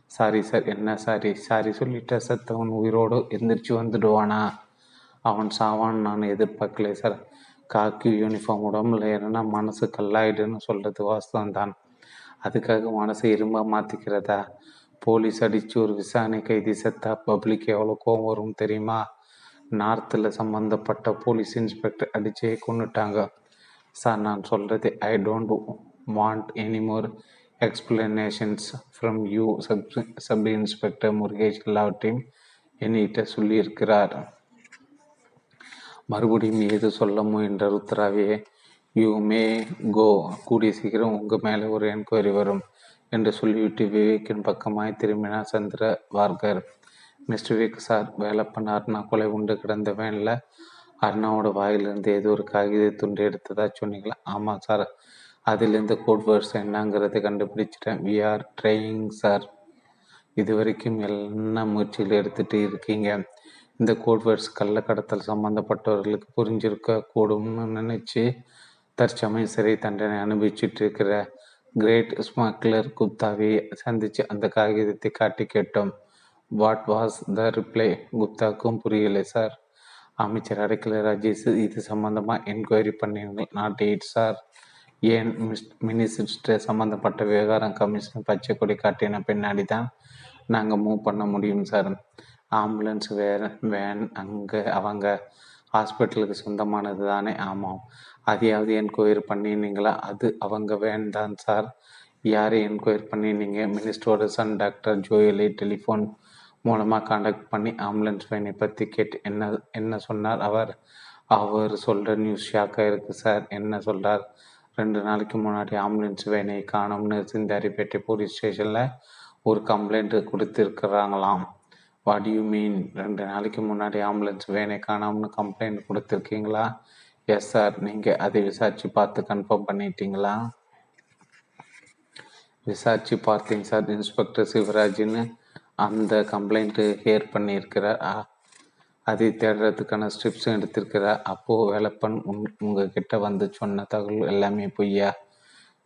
சாரி சார் என்ன சாரி? சாரி சொல்லிட்ட சத்தவன் உயிரோடு எந்திரிச்சு வந்துடுவானா? அவன் சாவான் நான் எதிர்பார்க்கல சார். காக்கி யூனிஃபார்ம் உடம்புல ஏன்னா மனசு கல்லாயிடுன்னு சொல்றது வாஸ்தவம் தான் அதுக்காக மனசை இரும்ப மாத்திக்கிறதா? போலீஸ் அடிச்சு ஒரு விசாரணை கைதி செத்தா பப்ளிக் எவ்வளோ கோவம் வரும் தெரியுமா? நார்த்தில் சம்மந்தப்பட்ட போலீஸ் இன்ஸ்பெக்டர் அடிச்சே கொண்டுட்டாங்க சார் நான் சொல்கிறது I don't want anymore explanations from you sub sub inspector Murugesh எல்லாவற்றையும் என்கிட்ட சொல்லியிருக்கிறார். மறுபடியும் ஏது சொல்ல முயன்ற ருத்ராவே யூ மே கோ கூடிய சீக்கிரம் உங்கள் மேலே ஒரு என்கொயரி வரும் என்று சொல்லிவிட்டு விவேக்கின் பக்கமாய் திரும்பினார் சந்திர வார்கர் மிஸ்டர் விக் சார் வேலைப்பண்ண அர்ணா கொலை உண்டு கிடந்த வேனில் அர்ணாவோட வாயிலிருந்து ஏதோ ஒரு காகித துண்டு எடுத்ததா சொன்னீங்களா? ஆமாம் சார் அதிலிருந்து கோட் வேர்ட்ஸ் என்னங்கிறத கண்டுபிடிச்சிட்டேன். வி ஆர் ட்ரையிங் சார் இது வரைக்கும் என்ன முயற்சிகள் எடுத்துகிட்டு இருக்கீங்க? இந்த கோட் வேர்ட்ஸ் கள்ளக்கடத்தல் சம்மந்தப்பட்டவர்களுக்கு புரிஞ்சிருக்க கூடும்னு நினச்சி தற்சமயம் சிறை தண்டனை அனுபவிச்சுட்டு இருக்கிற கிரேட் ஸ்மக்லர் குப்தாவை சந்தித்து அந்த காகிதத்தை காட்டி கேட்டோம். வாட் வாஸ் த ரிப்ளை குப்தாவுக்கும் புரியலை சார் அமைச்சர் அடைக்கல ராஜேஷ் இது சம்பந்தமாக என்கொயரி பண்ணீங்க நாட் எயிட் சார் ஏன் மினிஸ்டர் சம்மந்தப்பட்ட விவகாரம் கமிஷன் பச்சை கொடி காட்டின பின்னாடி தான் நாங்கள் மூவ் பண்ண முடியும் சார் ஆம்புலன்ஸ் வேற வேன் அங்கே அவங்க ஹாஸ்பிட்டலுக்கு சொந்தமானது தானே ஆமாம். அதையாவது என்கொயரி பண்ணினீங்களா அது அவங்க வேன் தான் சார் யாரை என்கொயரி பண்ணினீங்க மினிஸ்டரோட சன் டாக்டர் ஜோயலை டெலிஃபோன் மூலமாக காண்டாக்ட் பண்ணி ஆம்புலன்ஸ் வேனை பற்றி கேட்டு என்ன என்ன சொன்னார் அவர்? அவர் சொல்கிற நியூஸ் ஷாக்காக இருக்குது சார் என்ன சொல்கிறார் ரெண்டு நாளைக்கு முன்னாடி ஆம்புலன்ஸ் வேனை காணோம்னு சிந்தாரிப்பேட்டை போலீஸ் ஸ்டேஷனில் ஒரு கம்ப்ளைண்ட் கொடுத்துருக்குறாங்களாம். வாட் யூ மீன் ரெண்டு நாளைக்கு முன்னாடி ஆம்புலன்ஸ் வேனை காணோம்னு கம்ப்ளைண்ட் கொடுத்துருக்கீங்களா? எஸ் சார் நீங்கள் அதை விசாரித்து பார்த்து கன்ஃபார்ம் பண்ணிட்டீங்களா? விசாரித்து பார்த்தீங்க சார் இன்ஸ்பெக்டர் சிவராஜ்னு அந்த கம்ப்ளைண்ட்டு ஹேர் பண்ணியிருக்கிறார் அதை தேடுறதுக்கான ஸ்டெப்ஸும் எடுத்திருக்கிறார் அப்போது வேலப்பன் உங் உங்ககிட்ட வந்து சொன்ன தகவல் எல்லாமே பொய்யா?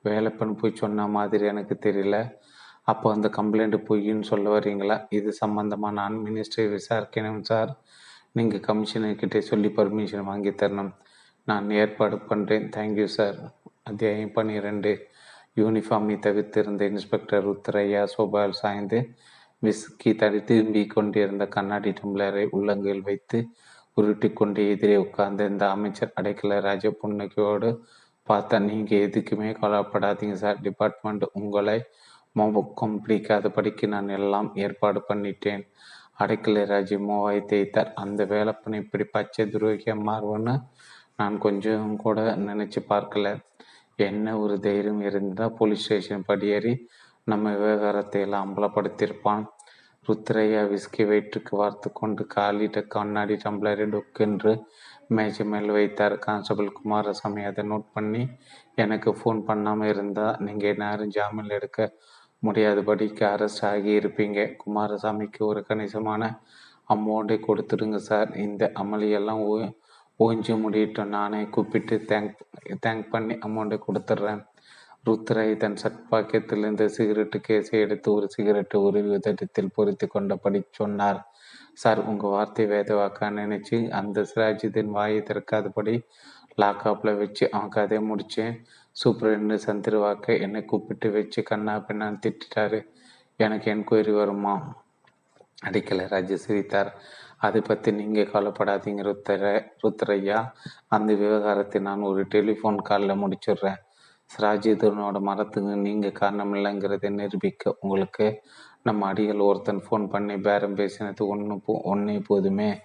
வேலப்பன் போய் சொன்ன மாதிரி எனக்கு தெரியல. அப்போ அந்த கம்ப்ளைண்ட் பொய்ன்னு சொல்ல வரீங்களா இது சம்மந்தமாக நான் மினிஸ்டரை விசாரிக்கணும் சார். நீங்கள் கமிஷனர்கிட்டே சொல்லி பர்மிஷன் வாங்கி தரணும். நான் ஏற்பாடு பண்ணுறேன் தேங்க்யூ சார் அத்தியாயம் பன்னிரெண்டு. யூனிஃபார்மை தவிர்த்திருந்த இன்ஸ்பெக்டர் உத்தரையா சோபால் சாய்ந்து விஸ்கி தடி திரும்பி கொண்டிருந்த கண்ணாடி டம்ளரை உள்ளங்கையில் வைத்து உருட்டி கொண்டு எதிரே உட்கார்ந்திருந்த இந்த அமைச்சர் அடைக்கல ராஜ புன்னகையோடு பார்த்தா நீங்கள் எதுக்குமே கவலைப்படாதீங்க சார். டிபார்ட்மெண்ட் உங்களை மோபக்கம் பிடிக்காதபடிக்கு நான் எல்லாம் ஏற்பாடு பண்ணிட்டேன். அடைக்கலை ராஜி மோவாய் தேய்த்தார் அந்த வேலைப்பணி இப்படி பச்சை துரோகியம் மாறுவன்னு நான் கொஞ்சம் கூட நினைச்சு பார்க்கல. என்ன ஒரு தைரியம் இருந்தால் போலீஸ் ஸ்டேஷன் படியேறி நம்ம விவகாரத்தை எல்லாம் அம்பலப்படுத்தியிருப்பான். ருத்ரையா விஸ்கி வயிற்றுக்கு வார்த்து கொண்டு காலிட்ட கண்ணாடி டம்ளரை டொக்கென்று மேஜை மேல் வைத்தார். கான்ஸ்டபிள் குமாரசாமி அதை நோட் பண்ணி எனக்கு ஃபோன் பண்ணாமல் இருந்தால் நீங்கள் நேரம் ஜாமீன் எடுக்க முடியாதபடிக்கு அரெஸ்ட் ஆகி இருப்பீங்க. குமாரசாமிக்கு ஒரு கணிசமான அமௌண்ட்டை கொடுத்துடுங்க சார். இந்த அமளியெல்லாம் ஓ ஓஞ்சி முடியட்டும். நானே கூப்பிட்டு தேங்க் தேங்க் பண்ணி அமௌண்ட்டை கொடுத்துட்றேன். ருத்ரை தன் சட் பாக்கியத்திலிருந்து சிகரெட்டு கேசை எடுத்து ஒரு சிகரெட்டு ஒரு விதத்தில் பொருத்தி கொண்டபடி சொன்னார். சார் உங்கள் வார்த்தை வேதவாக்க நினைச்சு அந்த சிராஜித்தின் வாயை திறக்காதபடி லாக்அப்பில் வச்சு அவன் கதையை சூப்பர் சூப்பரண்டு சந்திருவாக்க என்னை கூப்பிட்டு வச்சு கண்ணா பின்னான்னு திட்டாரு எனக்கு என்கொயரி வருமா? அடிக்கலை ராஜு சிரித்தார். அதை பற்றி நீங்கள் கவலைப்படாதீங்க ருத்தர ருத்ரையா அந்த விவகாரத்தை நான் ஒரு டெலிஃபோன் காலில் முடிச்சிடுறேன். சிராஜிதனோட மரத்துக்கு நீங்கள் காரணமில்லைங்கிறதை நிரூபிக்க உங்களுக்கு நம்ம அடிகள் ஒருத்தன் ஃபோன் பண்ணி பேரம் பேசினது ஒன்று போ ஒன்றே போதுமே.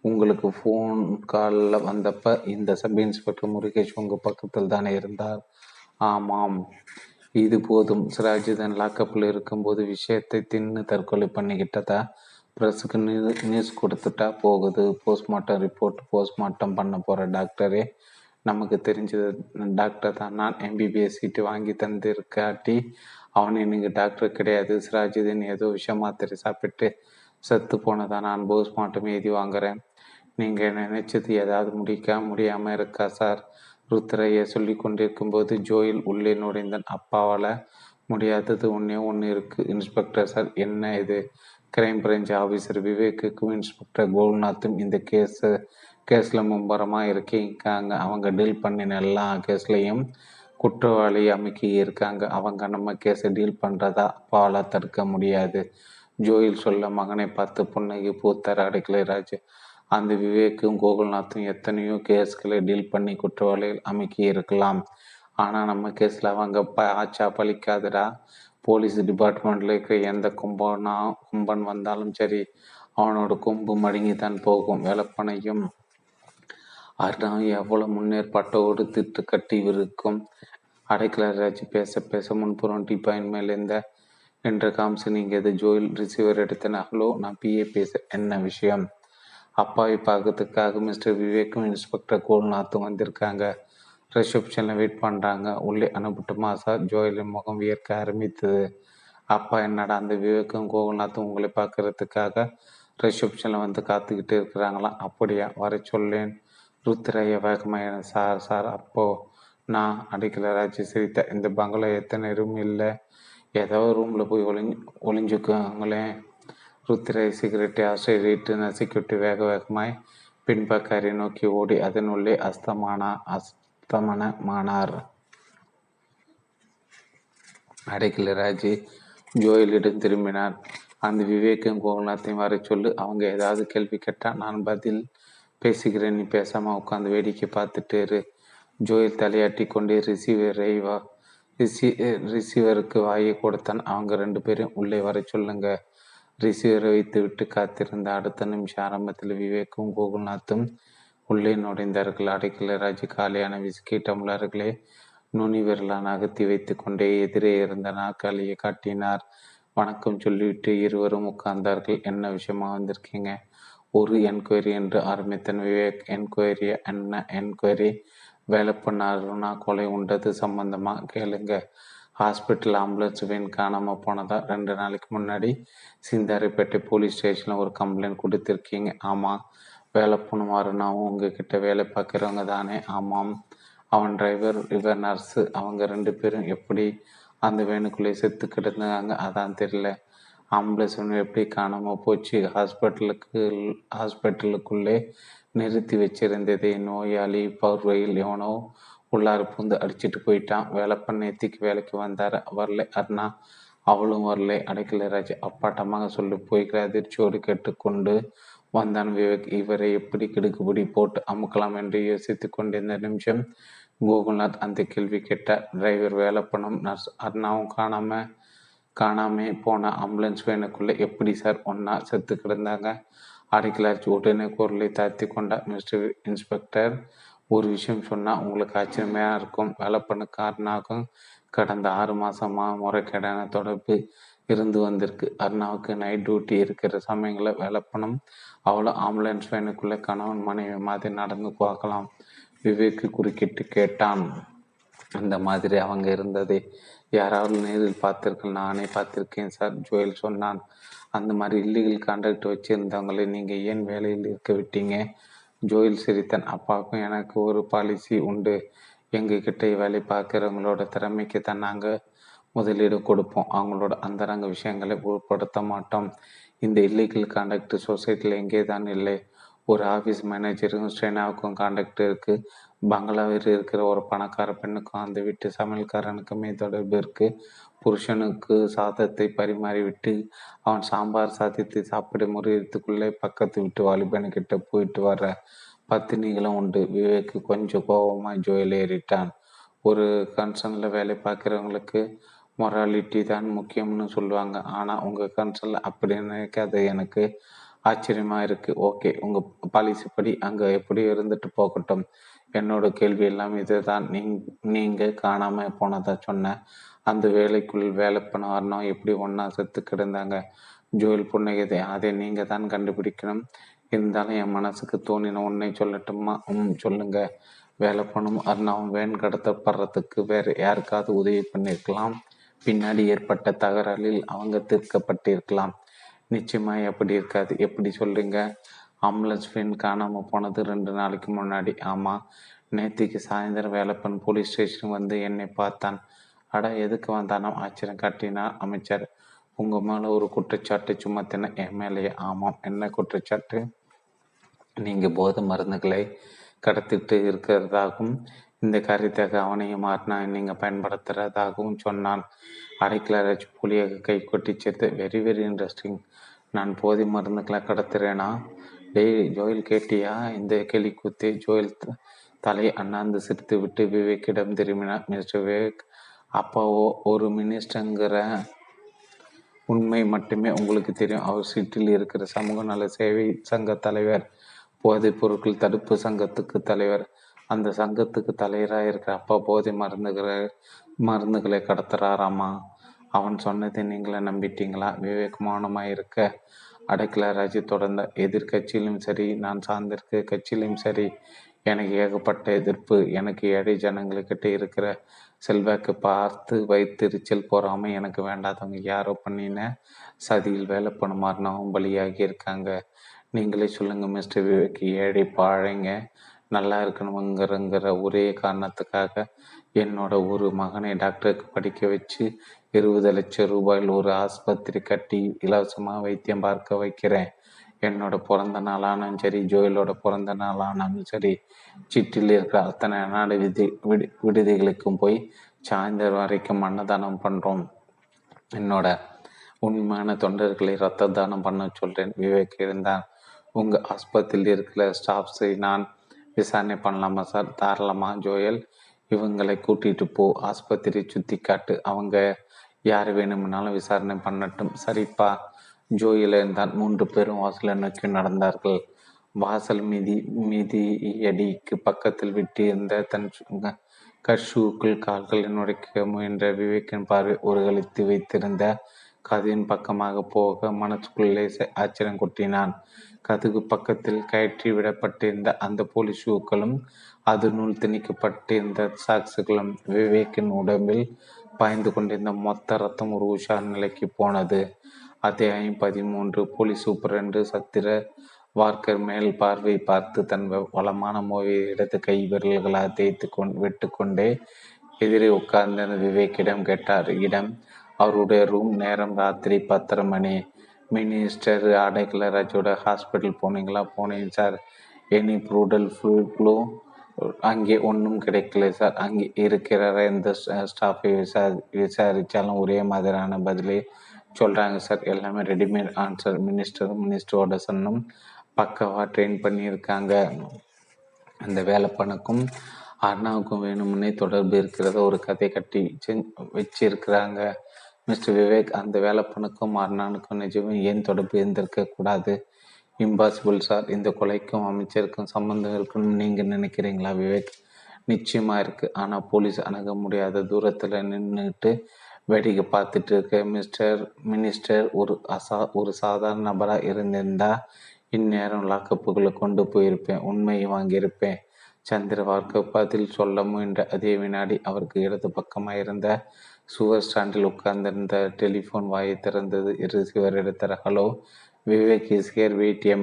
உங்களுக்கு ஃபோன் காலில் வந்தப்ப இந்த சப் இன்ஸ்பெக்டர் முருகேஷ் உங்கள் பக்கத்தில் தானே இருந்தார். ஆமாம். இது போதும். சிராஜிதன் லாக்கப்பில் இருக்கும்போது விஷயத்தை தின்னு தற்கொலை பண்ணிக்கிட்டதா? ப்ரெஸ்ஸுக்கு நியூஸ் கொடுத்துட்டா போகுது. போஸ்ட்மார்ட்டம் ரிப்போர்ட் போஸ்ட்மார்ட்டம் பண்ண போகிற டாக்டரே நமக்கு தெரிஞ்சது. டாக்டர் தான். நான் எம்பிபிஎஸ் சீட்டு வாங்கி தந்திருக்காட்டி அவன் இன்னைக்கு டாக்டர் கிடையாது. சிராஜுதீன் ஏதோ விஷம் மாத்திரை சாப்பிட்டு செத்து போனதா நான் போஸ்ட்மார்ட்டம் எழுதி வாங்குறேன். நீங்கள் நினைச்சது ஏதாவது முடிக்க முடியாமல் இருக்கா சார்? ருத்ரையை சொல்லி கொண்டிருக்கும் போது ஜோயில் உள்ளே நுழைந்தான். அப்பாவால் முடியாதது ஒன்றே ஒன்று இருக்குது இன்ஸ்பெக்டர் சார் என்ன இது? கிரைம் பிரான்ச் ஆஃபீஸர் விவேக்குக்கும் இன்ஸ்பெக்டர் கோல்நாத்தும் இந்த கேஸை கேஸில் மும்பரமாக இருக்காங்க. அவங்க டீல் பண்ணின எல்லா கேஸ்லையும் குற்றவாளி அமைக்கி இருக்காங்க. அவங்க நம்ம கேஸை டீல் பண்ணுறதா அப்பாவால் தடுக்க முடியாது. ஜோயில் சொல்ல மகனை பார்த்து புன்னகி பூத்தார் அடைக்கலைராஜ் அந்த விவேக்கும் கோகுல்நாத்தும் எத்தனையோ கேஸ்களை டீல் பண்ணி குற்றவாளிகள் அமைக்கி இருக்கலாம். ஆனால் நம்ம கேஸில் அவங்க ப ஆச்சா பழிக்காதடா. போலீஸ் டிபார்ட்மெண்ட்டில் இருக்கிற எந்த கும்பனா கும்பன் வந்தாலும் சரி அவனோட கொம்பு மடங்கி தான் போகும். வேலப்பனையும் அருணா எவ்வளோ முன்னேற்பாட்டோடு திட்டு கட்டி இருக்கும் அடைக்கலராஜ் பேச பேச முன்புறம் டிபாயின் மேல் இந்த என்ற காமிச்சு எது ஜோயில் ரிசீவர் எடுத்தன. ஹலோ நான் பிஏ பேச என்ன விஷயம்? அப்பாவை பார்க்கறதுக்காக மிஸ்டர் விவேக்கும் இன்ஸ்பெக்டர் கோல்நாத்தும் வந்திருக்காங்க. ரிசப்ஷனில் வெயிட் பண்ணுறாங்க உள்ளே அனுப்பட்டுமா. சார் ஜோயிலின் முகம் வியர்க்க ஆரம்பித்தது. அப்பா என்னடா அந்த விவேக்கும் கோகுல்நாத்தும் உங்களை பார்க்கறதுக்காக ரிசப்ஷனில் வந்து காத்துக்கிட்டு இருக்கிறாங்களாம் அப்படியா? வர சொல்லேன். ருத்ரைய வேகமாக சார் சார் அப்போ நான் அடிக்கலராஜ் சிரித்தேன். இந்த பங்களா எத்தனை ரூம் இல்லை? ஏதோ ரூமில் போய் ஒளிஞ்சு ஒளிஞ்சுக்குங்களேன். ருத்திரை சிகரெட்டை ஆஸ்திரேலிட்டு நசுக்கிவிட்டு வேக வேகமாய் பின்பக்கரை நோக்கி ஓடி அதனுள்ளே அஸ்தமானா அஸ்தமனமானார். அடைக்கல ராஜி ஜோயலிடம் திரும்பினார் அந்த விவேக்கும் கோகுல்நாத்தையும் வர சொல்லு. அவங்க ஏதாவது கேள்வி கேட்டால் நான் பதில் பேசுகிறேன் நீ பேசாமல் உட்காந்து வேடிக்கை பார்த்துட்டு இரு. ஜோயில் தலையாட்டி கொண்டே ரிசீவரை வா. ரிசி ரிசீவருக்கு வாயை கொடுத்தான். அவங்க ரெண்டு பேரும் உள்ளே வர சொல்லுங்க. ரிசீவரை வைத்து விட்டு காத்திருந்த அடுத்த நிமிஷம் ஆரம்பத்தில் விவேக்கும் கோகுல்நாத்தும் உள்ளே நுழைந்தார்கள். அடைக்கல ராஜு காலியான விஸ்கி டம்ளர்களை நுனி விரலான் அகத்தி வைத்து கொண்டே எதிரே இருந்த நாற்காலியை காட்டினார். வணக்கம் சொல்லிவிட்டு இருவரும் உட்கார்ந்தார்கள். என்ன விஷயமா வந்திருக்கீங்க? ஒரு என்கொயரி என்று ஆரம்பித்தன். விவேக் என்கொயரி என்ன? என்கொயரி வேலை பண்ணாருன்னா கொலை உண்டது சம்பந்தமா? கேளுங்க. ஹாஸ்பிட்டல் ஆம்புலன்ஸ் வேன் காணாமல் போனதா? ரெண்டு நாளைக்கு முன்னாடி சிந்தாரிப்பேட்டை போலீஸ் ஸ்டேஷனில் ஒரு கம்ப்ளைண்ட் கொடுத்துருக்கீங்க. ஆமாம் வேலை பொண்ணுமாறுனாவும் உங்ககிட்ட வேலை பார்க்குறவங்க தானே? ஆமாம். அவன் டிரைவர் இவர் நர்ஸு அவங்க ரெண்டு பேரும் எப்படி அந்த வேனுக்குள்ளே செத்து கிடந்தாங்க அதான் தெரியல. ஆம்புலன்ஸ் எப்படி காணாமல் போச்சு? ஹாஸ்பிட்டலுக்கு ஹாஸ்பிட்டலுக்குள்ளே நிறுத்தி வச்சிருந்ததை நோயாளி பார்வையில் எவனோ உள்ளார பூந்து அடிச்சிட்டு போயிட்டான். வேலை பண்ண எத்திக்கு வேலைக்கு வந்தார். வரல அருணா. அவளும் வரல. அடைக்கல ராஜ். அப்பாட்டமாக சொல்லி போய்கிற அதிர்ச்சியோடு கேட்டுக்கொண்டு வந்தான் விவேக். இவரை எப்படி கிடுக்குபிடி போட்டு அமுக்கலாம் என்று யோசித்து கொண்டிருந்த நிமிஷம் கோகுல்நாத் அந்த கேள்வி கேட்டார். டிரைவர் வேலை பண்ணும் நர்ஸ் அருணாவும் காணாமல் காணாமே போன ஆம்புலன்ஸ் வேனுக்குள்ளே எப்படி சார் ஒன்னா செத்து கிடந்தாங்க? அடைக்கலாச்சு உடனே குரலை தாழ்த்தி கொண்டார் மிஸ்டர் இன்ஸ்பெக்டர் ஒரு விஷயம் சொன்னால் உங்களுக்கு ஆச்சரியமாக இருக்கும். வேலைப்பண்ணுக்காரனாகும் கடந்த ஆறு மாதமாக முறைகேடான தொடர்பு இருந்து வந்திருக்கு. அருணாவுக்கு நைட் டியூட்டி இருக்கிற சமயங்களில் வேலைப்பணம் அவ்வளோ ஆம்புலன்ஸ் வேனுக்குள்ளே கணவன் மனைவி மாதிரி நடந்து பார்க்கலாம். விவேக்கு குறுக்கிட்டு கேட்டான் அந்த மாதிரி அவங்க இருந்ததே யாராவது நேரில் பார்த்திருக்கீங்க நானே பார்த்திருக்கேன் சார். ஜோயல் சொன்னான் அந்த மாதிரி இல்லீகல் கான்ட்ராக்ட் வச்சுருந்தவங்களை நீங்கள் ஏன் வேலையில் இருக்க விட்டீங்க? ஜோயில் சிரித்தன் அப்பாவுக்கும் எனக்கு ஒரு பாலிசி உண்டு. எங்ககிட்ட வேலை பார்க்குறவங்களோட திறமைக்கு தான் நாங்கள் முதலீடு கொடுப்போம். அவங்களோட அந்தரங்க விஷயங்களை உட்படுத்த மாட்டோம். இந்த இல்லீகல் கான்டாக்ட் சொசைட்டியில் எங்கே தான் இல்லை. ஒரு ஆஃபீஸ் மேனேஜருக்கும் ஸ்ட்ரெயினாவுக்கும் கான்டாக்ட் இருக்குது பங்களாவில் இருக்கிற ஒரு பணக்கார பெண்ணுக்கும் அந்த வீட்டு சமையல்காரனுக்குமே தொடர்பு இருக்குது புருஷனுக்கு சாதத்தை பரிமாறிவிட்டு அவன் சாம்பார் சாதித்து சாப்பிட முறியத்துக்குள்ளே பக்கத்து வீட்டு வாலிபனுக்கிட்ட போயிட்டு வர பத்தினிகளும் உண்டு. விவேக்கு கொஞ்சம் கோபமாக ஜோயில் ஏறிட்டான். ஒரு கன்சர்னில் வேலை பார்க்குறவங்களுக்கு மொராலிட்டி தான் முக்கியம்னு சொல்லுவாங்க. ஆனால் உங்கள் கன்சர்னில் அப்படி நினைக்காத எனக்கு ஆச்சரியமாக இருக்குது ஓகே உங்கள் பாலிசி படி அங்கே எப்படி இருந்துட்டு போகட்டும். என்னோட கேள்வி எல்லாம் இதுதான். நீங் நீங்கள் காணாமல் போனதா சொன்னேன் அந்த வேலைக்குள் வேலை பண்ண எப்படி ஒன்றா செத்து கிடந்தாங்க? ஜோயில் புன்னகதை அதை நீங்கள் தான் கண்டுபிடிக்கணும். இருந்தாலும் என் மனசுக்கு தோணின உன்னை சொல்லட்டுமா? ம் சொல்லுங்க. வேலை பண்ணும் அருணாவும் வேன் கடத்தப்படுறதுக்கு வேற யாருக்காவது உதவி பண்ணியிருக்கலாம் பின்னாடி ஏற்பட்ட தகராறில் அவங்க தீர்க்கப்பட்டிருக்கலாம். நிச்சயமா எப்படி இருக்காது. எப்படி சொல்றீங்க? ஆம்புலன்ஸ் வேன் காணாமல் போனது ரெண்டு நாளைக்கு முன்னாடி. ஆமாம் நேத்திக்கு சாயந்தரம் வேலப்பன் போலீஸ் ஸ்டேஷன் வந்து என்னை பார்த்தான். அட எதுக்கு வந்தானோ ஆச்சரியம் காட்டினார் அமைச்சர். உங்கள் மேலே ஒரு குற்றச்சாட்டு சுமத்தின என் மேலேயே? ஆமாம். என்ன குற்றச்சாட்டு? நீங்கள் போதை மருந்துகளை கடத்திட்டு இருக்கிறதாகவும் இந்த காரியத்தை அவனையும் மாறினா நீங்கள் பயன்படுத்துறதாகவும் சொன்னான். அடைக்கலராஜ் புலியாக கை கொட்டி சேர்த்து வெரி வெரி இன்ட்ரெஸ்டிங் நான் போதை மருந்துகளை கடத்துறேனா? டேய் ஜோயில் கேட்டியா? இந்த கேலி குத்தி ஜோயில் தலை அண்ணாந்து சிரித்து விட்டு விவேக்கிடம் திரும்பினார் மிஸ்டர் விவேக். அப்பாவோ ஒரு மினிஸ்டருங்கிற உண்மை மட்டுமே உங்களுக்கு தெரியும். அவர் சீட்டில் இருக்கிற சமூக நல சேவை சங்க தலைவர் போதைப் பொருட்கள் தடுப்பு சங்கத்துக்கு தலைவர். அந்த சங்கத்துக்கு தலைவராக இருக்கிற அப்பா போதை மருந்துகளை மருந்துகளை கடத்துறாராமா? அவன் சொன்னதை நீங்களே நம்பிட்டீங்களா? விவேக் மௌனமாக இருக்க அடைக்கலராஜ் தொடர்ந்த எதிர்கட்சியிலும் சரி நான் சார்ந்திருக்க கட்சியிலும் சரி எனக்கு ஏகப்பட்ட எதிர்ப்பு எனக்கு ஏழை ஜனங்களுக்கிட்ட இருக்கிற செல்வாக்கு பார்த்து வைத்திருச்சல் போறாம எனக்கு வேண்டாதவங்க யாரோ பண்ணின சதியில் வேலை பண்ணுமாறுனவும் பலியாகி இருக்காங்க. நீங்களே சொல்லுங்க மிஸ்டர் விவேக் ஏழை பாழைங்க நல்லா இருக்கணுங்கிறங்கிற ஒரே காரணத்துக்காக என்னோட ஒரு மகனை டாக்டருக்கு படிக்க வச்சு இருபது லட்சம் ரூபாயில் ஒரு ஆஸ்பத்திரி கட்டி இலவசமாக வைத்தியம் பார்க்க வைக்கிறேன். என்னோட பிறந்த நாளானாலும் சரி ஜோயலோட பிறந்த நாளானாலும் சரி சிட்டில் இருக்கிற அத்தனை நாடு விதி விடு விடுதிகளுக்கும் போய் சாயந்தரம் வரைக்கும் அன்னதானம் பண்ணுறோம் என்னோட உண்மையான தொண்டர்களை ரத்த தானம் பண்ண சொல்கிறேன் விவேக் இருந்தான் உங்கள் ஆஸ்பத்திரியில் இருக்கிற ஸ்டாஃப்ஸை நான் விசாரணை பண்ணலாமா சார்? தாராளமாக ஜோயல் இவங்களை கூட்டிகிட்டு போ. ஆஸ்பத்திரி சுற்றி காட்டு அவங்க யார் வேணுமென்னாலும் விசாரணை பண்ணட்டும். சரிப்பா. ஜோயில் இருந்தால் மூன்று பேரும் வாசலை நோக்கி நடந்தார்கள். வாசல் மீதி அடிக்கு பக்கத்தில் விட்டிருந்த தன் கஷூக்குள் கால்களை நுழைக்க முயன்ற விவேக்கின் பார்வை உருகளித்து வைத்திருந்த கதையின் பக்கமாக போக மனசுக்குள்ளே ஆச்சரியம் கொட்டினான். கதுகு பக்கத்தில் கயற்றி விடப்பட்டிருந்த அந்த போலீஸ் ஷூக்களும் அதனுள் திணிக்கப்பட்டிருந்த சாக்ஸுகளும் விவேக்கின் உடம்பில் பாய்ந்து கொண்டிருந்த மொத்த ரத்தம் ஒரு உஷார் நிலைக்கு போனது. அத்தியாயம் பதிமூன்று. போலீஸ் சூப்பரண்டு சத்திர வார்க்கர் மேல் பார்வை பார்த்து தன் வளமான மோவை இடது கை விரல்களாக தேய்த்து கொண்டு விட்டு கொண்டே எதிரே உட்கார்ந்த விவேக்கிடம் கேட்டார். இடம் அவருடைய ரூம் நேரம் ராத்திரி பத்தரை மணி. மினிஸ்டர் அடைக்கலராஜோட ஹாஸ்பிட்டல் போனீங்களா? போனேன் சார். எனி ப்ரூடல் ஃபுல் ஃப்ளூ அங்கே ஒன்றும் கிடைக்கல சார். அங்கே இருக்கிற எந்த ஸ்டாஃபை விசாரி விசாரித்தாலும் ஒரே மாதிரியான பதிலே சொல்கிறாங்க சார். எல்லாமே ரெடிமேட் ஆன்சர் மினிஸ்டர் மினிஸ்டரோட சன்னும் பக்கவாக ட்ரெயின் பண்ணியிருக்காங்க. அந்த வேலைப்பனுக்கும் அண்ணாவுக்கும் வேணும்னே தொடர்பு இருக்கிறத ஒரு கதை கட்டி வச்சிருக்கிறாங்க. மிஸ்டர் விவேக் அந்த வேலைப்பனுக்கும் அண்ணானுக்கும் நிஜமும் ஏன் தொடர்பு இருந்திருக்க கூடாது? இம்பாசிபிள் சார் இந்த கொலைக்கும் அமைச்சருக்கும் சம்பந்தம் இருக்குன்னு நீங்கள் நினைக்கிறீங்களா விவேக்? நிச்சயமாக இருக்குது ஆனால் போலீஸ் அணுக முடியாத தூரத்தில் நின்றுட்டு வேடிக்கை பார்த்துட்டு இருக்க மிஸ்டர் மினிஸ்டர் ஒரு அசா ஒரு சாதாரண நபராக இருந்திருந்தால் இந்நேரம் லாக்கப்புகளை கொண்டு போயிருப்பேன் உண்மையை வாங்கியிருப்பேன். சந்திரவார்க்கு பதில் சொல்ல முயன்ற அதே வினாடி அவருக்கு இடது பக்கமாக இருந்த சுவர் ஸ்டாண்டில் உட்கார்ந்திருந்த டெலிஃபோன் வாயை திறந்தது. ரிசீவர் எடுத்தார் hello Vivek is here wait a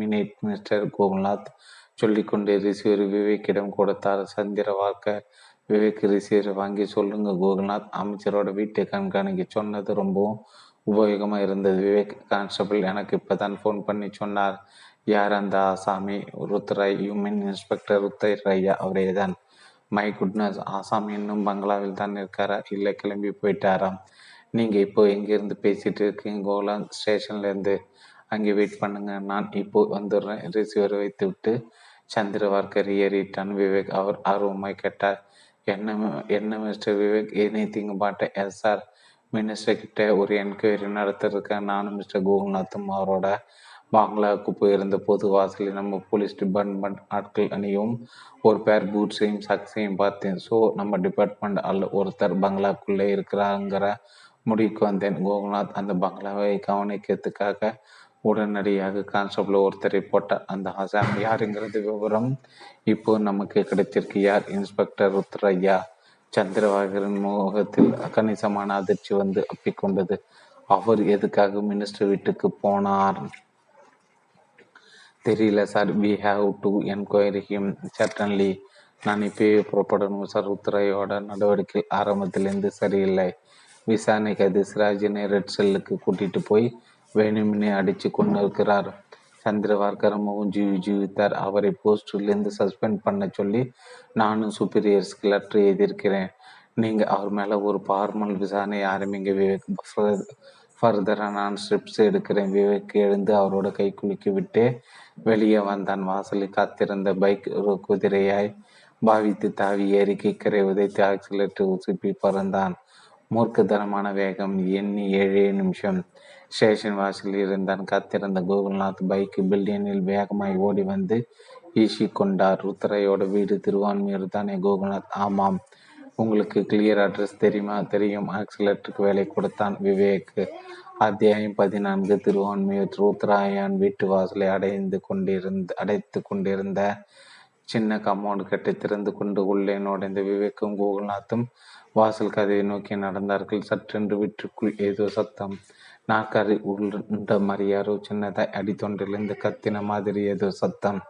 minute mister Gokulnath சொல்லிக்கொண்டே ரிசீவர் விவேக்கிடம் கொடுத்தார். சந்திர வார்க்க விவேக் ரிசீவர் வாங்கி சொல்லுங்க கோகுல்நாத். அமைச்சரோட வீட்டை கண்காணிக்க சொன்னது ரொம்பவும் உபயோகமாக இருந்தது. விவேக் கான்ஸ்டபிள் எனக்கு இப்போ தான் ஃபோன் பண்ணி சொன்னார். யார் அந்த ஆசாமி? ருத்ராய் ஹியூமன் இன்ஸ்பெக்டர் ருத்ரையா அவரே தான் மை குட்னஸ் ஆசாமி இன்னும் பங்களாவில் தான் இருக்காரா? இல்லை கிளம்பி போயிட்டாராம் நீங்கள் இப்போ எங்கேருந்து பேசிகிட்டு இருக்கீங்க? கோலாந்த் ஸ்டேஷன்லேருந்து அங்கே வெயிட் பண்ணுங்க. நான் இப்போ வந்துடுறேன். ரிசீவரை வைத்து விட்டு சந்திரவார்கர் ஏறிட்டான். விவேக் அவர் ஆர்வமாய் கேட்டார். என்ன என்ன மிஸ்டர் விவேக்? எனி திங்க மாட்டேன் எஸ் சார் மினிஸ்டர் கிட்ட ஒரு என்கொயரி நடத்திருக்கேன். நானும் மிஸ்டர் கோகுல்நாத்தும் அவரோட பாங்களாவுக்கு போயிருந்த பொது வாசலில் நம்ம போலீஸ் டிபார்ட்மெண்ட் ஆட்கள் அணியும் ஒரு பேர் பூட்ஸையும் சக்ஸையும் பார்த்தேன். ஸோ நம்ம டிபார்ட்மெண்ட் அல்ல ஒருத்தர் பங்களாக்குள்ளே இருக்கிறாங்கிற முடிவுக்கு வந்தேன். கோகுநாத் அந்த பங்களாவை கவனிக்கிறதுக்காக உடனடியாக கான்ஸ்டபிள் ஒருத்தரை போட்டார் அந்த ஹசாம் யாருங்கிறது விவரம் இப்போ நமக்கு கிடைத்திருக்கு. யார்? இன்ஸ்பெக்டர் ருத்ரையா. சந்திரவாகரின் முகத்தில் கணிசமான அதிர்ச்சி வந்து அப்பிக்கொண்டது அவர் எதுக்காக மினிஸ்டர் வீட்டுக்கு போனார்? தெரியல sir we have to enquiry him suddenly நான் இப்பயே புறப்படணும் சார் உத்தரையோட நடவடிக்கை ஆரம்பத்திலேருந்து சரியில்லை. விசாரணைக்கு அது சிராஜினை ரெட் செல்லுக்கு கூட்டிட்டு போய் வேணுமினே அடித்து கொண்டு இருக்கிறார் சந்திரவார்கர் மூஞ்சி ஜீவித்தார். அவரை போஸ்டிலிருந்து சஸ்பெண்ட் பண்ண சொல்லி நானும் சுப்பீரியர்ஸ்க்கு லெட்டர் எழுதியிருக்கிறேன் நீங்கள் அவர் மேலே ஒரு ஃபார்மல் விசாரணை ஆரம்பிங்க விவேக். ஃபர்தராக நான் ஸ்டெப்ஸ் எடுக்கிறேன். விவேக் எழுந்து அவரோட கை குலுக்கி விட்டு வெளியே வந்தான். வாசலில் காத்திருந்த பைக் ஒரு குதிரையாய் பாவித்து தாவி ஏறி கிக்கரை உதைத்து ஆக்சிலேட்டர் உசுப்பி பறந்தான். மூர்க்கத்தனமான வேகம் எண்ணி ஏழே நிமிஷம். ஸ்டேஷன் வாசலில் இருந்தான். காத்திருந்த கோகுல்நாத் பைக் பில்லியனில் வேகமாய் ஓடி வந்து வீசி கொண்டார் ருத்ரையோட வீடு திருவான்மையூர் தானே கோகுல்நாத்? ஆமாம். உங்களுக்கு கிளியர் அட்ரஸ் தெரியுமா? தெரியும். ஆக்சிலேட்டருக்கு வேலை கொடுத்தான் விவேக். அத்தியாயம் பதினான்கு திருவான்மையூர் ருத்ராயன் வீட்டு வாசலை அடைந்து கொண்டிருந்த அடைத்து கொண்டிருந்த சின்ன காம்பவுண்ட் கட்டி திறந்து கொண்டு உள்ளே நுழைந்த விவேக்கும் கோகுல்நாத்தும் வாசல் கதையை நோக்கி நடந்தார்கள். சற்றென்று வீட்டுக்குள் ஏதோ சத்தம். நாற்காலி உருண்ட மரியாரோ சின்னதாய் அடித்தொன்றிலிருந்து கத்தின மாதிரி ஏதோ சத்தம்.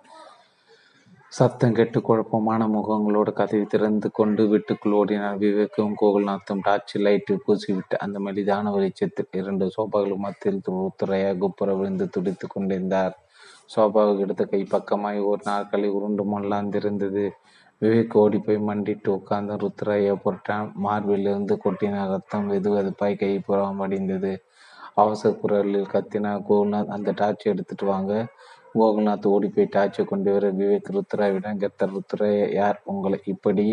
சத்தம் கெட்டு குழப்பமான முகங்களோடு கதவை திறந்து கொண்டு வீட்டுக்குள் ஓடினார் விவேக்கும் கோகுல்நாத்தும். டார்ச் லைட்டு பூசிவிட்டு அந்த மெலிதான வெளிச்சத்தில் இரண்டு சோபாக்கள் மத்தியில் துறையாக குப்புற விழுந்து துடித்து கொண்டிருந்தார். சோபாவுக்கு எடுத்த கை பக்கமாய் ஒரு நாற்காலி உருண்டு மல்லாந்திருந்தது விவேக் ஓடி போய் மண்டிட்டு உட்கார்ந்து ருத்ராயை பொருட்டான் மார்பிலிருந்து கொட்டின ரத்தம் வெது வெதுப்பாய் கை புறம் அடிந்தது. அவசர குரலில் கத்தினா கோகுல்நாத் அந்த டார்ச்சை எடுத்துட்டு வாங்க. கோகுல்நாத் ஓடி போய் டார்ச்சை கொண்டு வர விவேக் ருத்ராவிடம் கெத்த ருத்ரா யார் உங்களை? இப்படி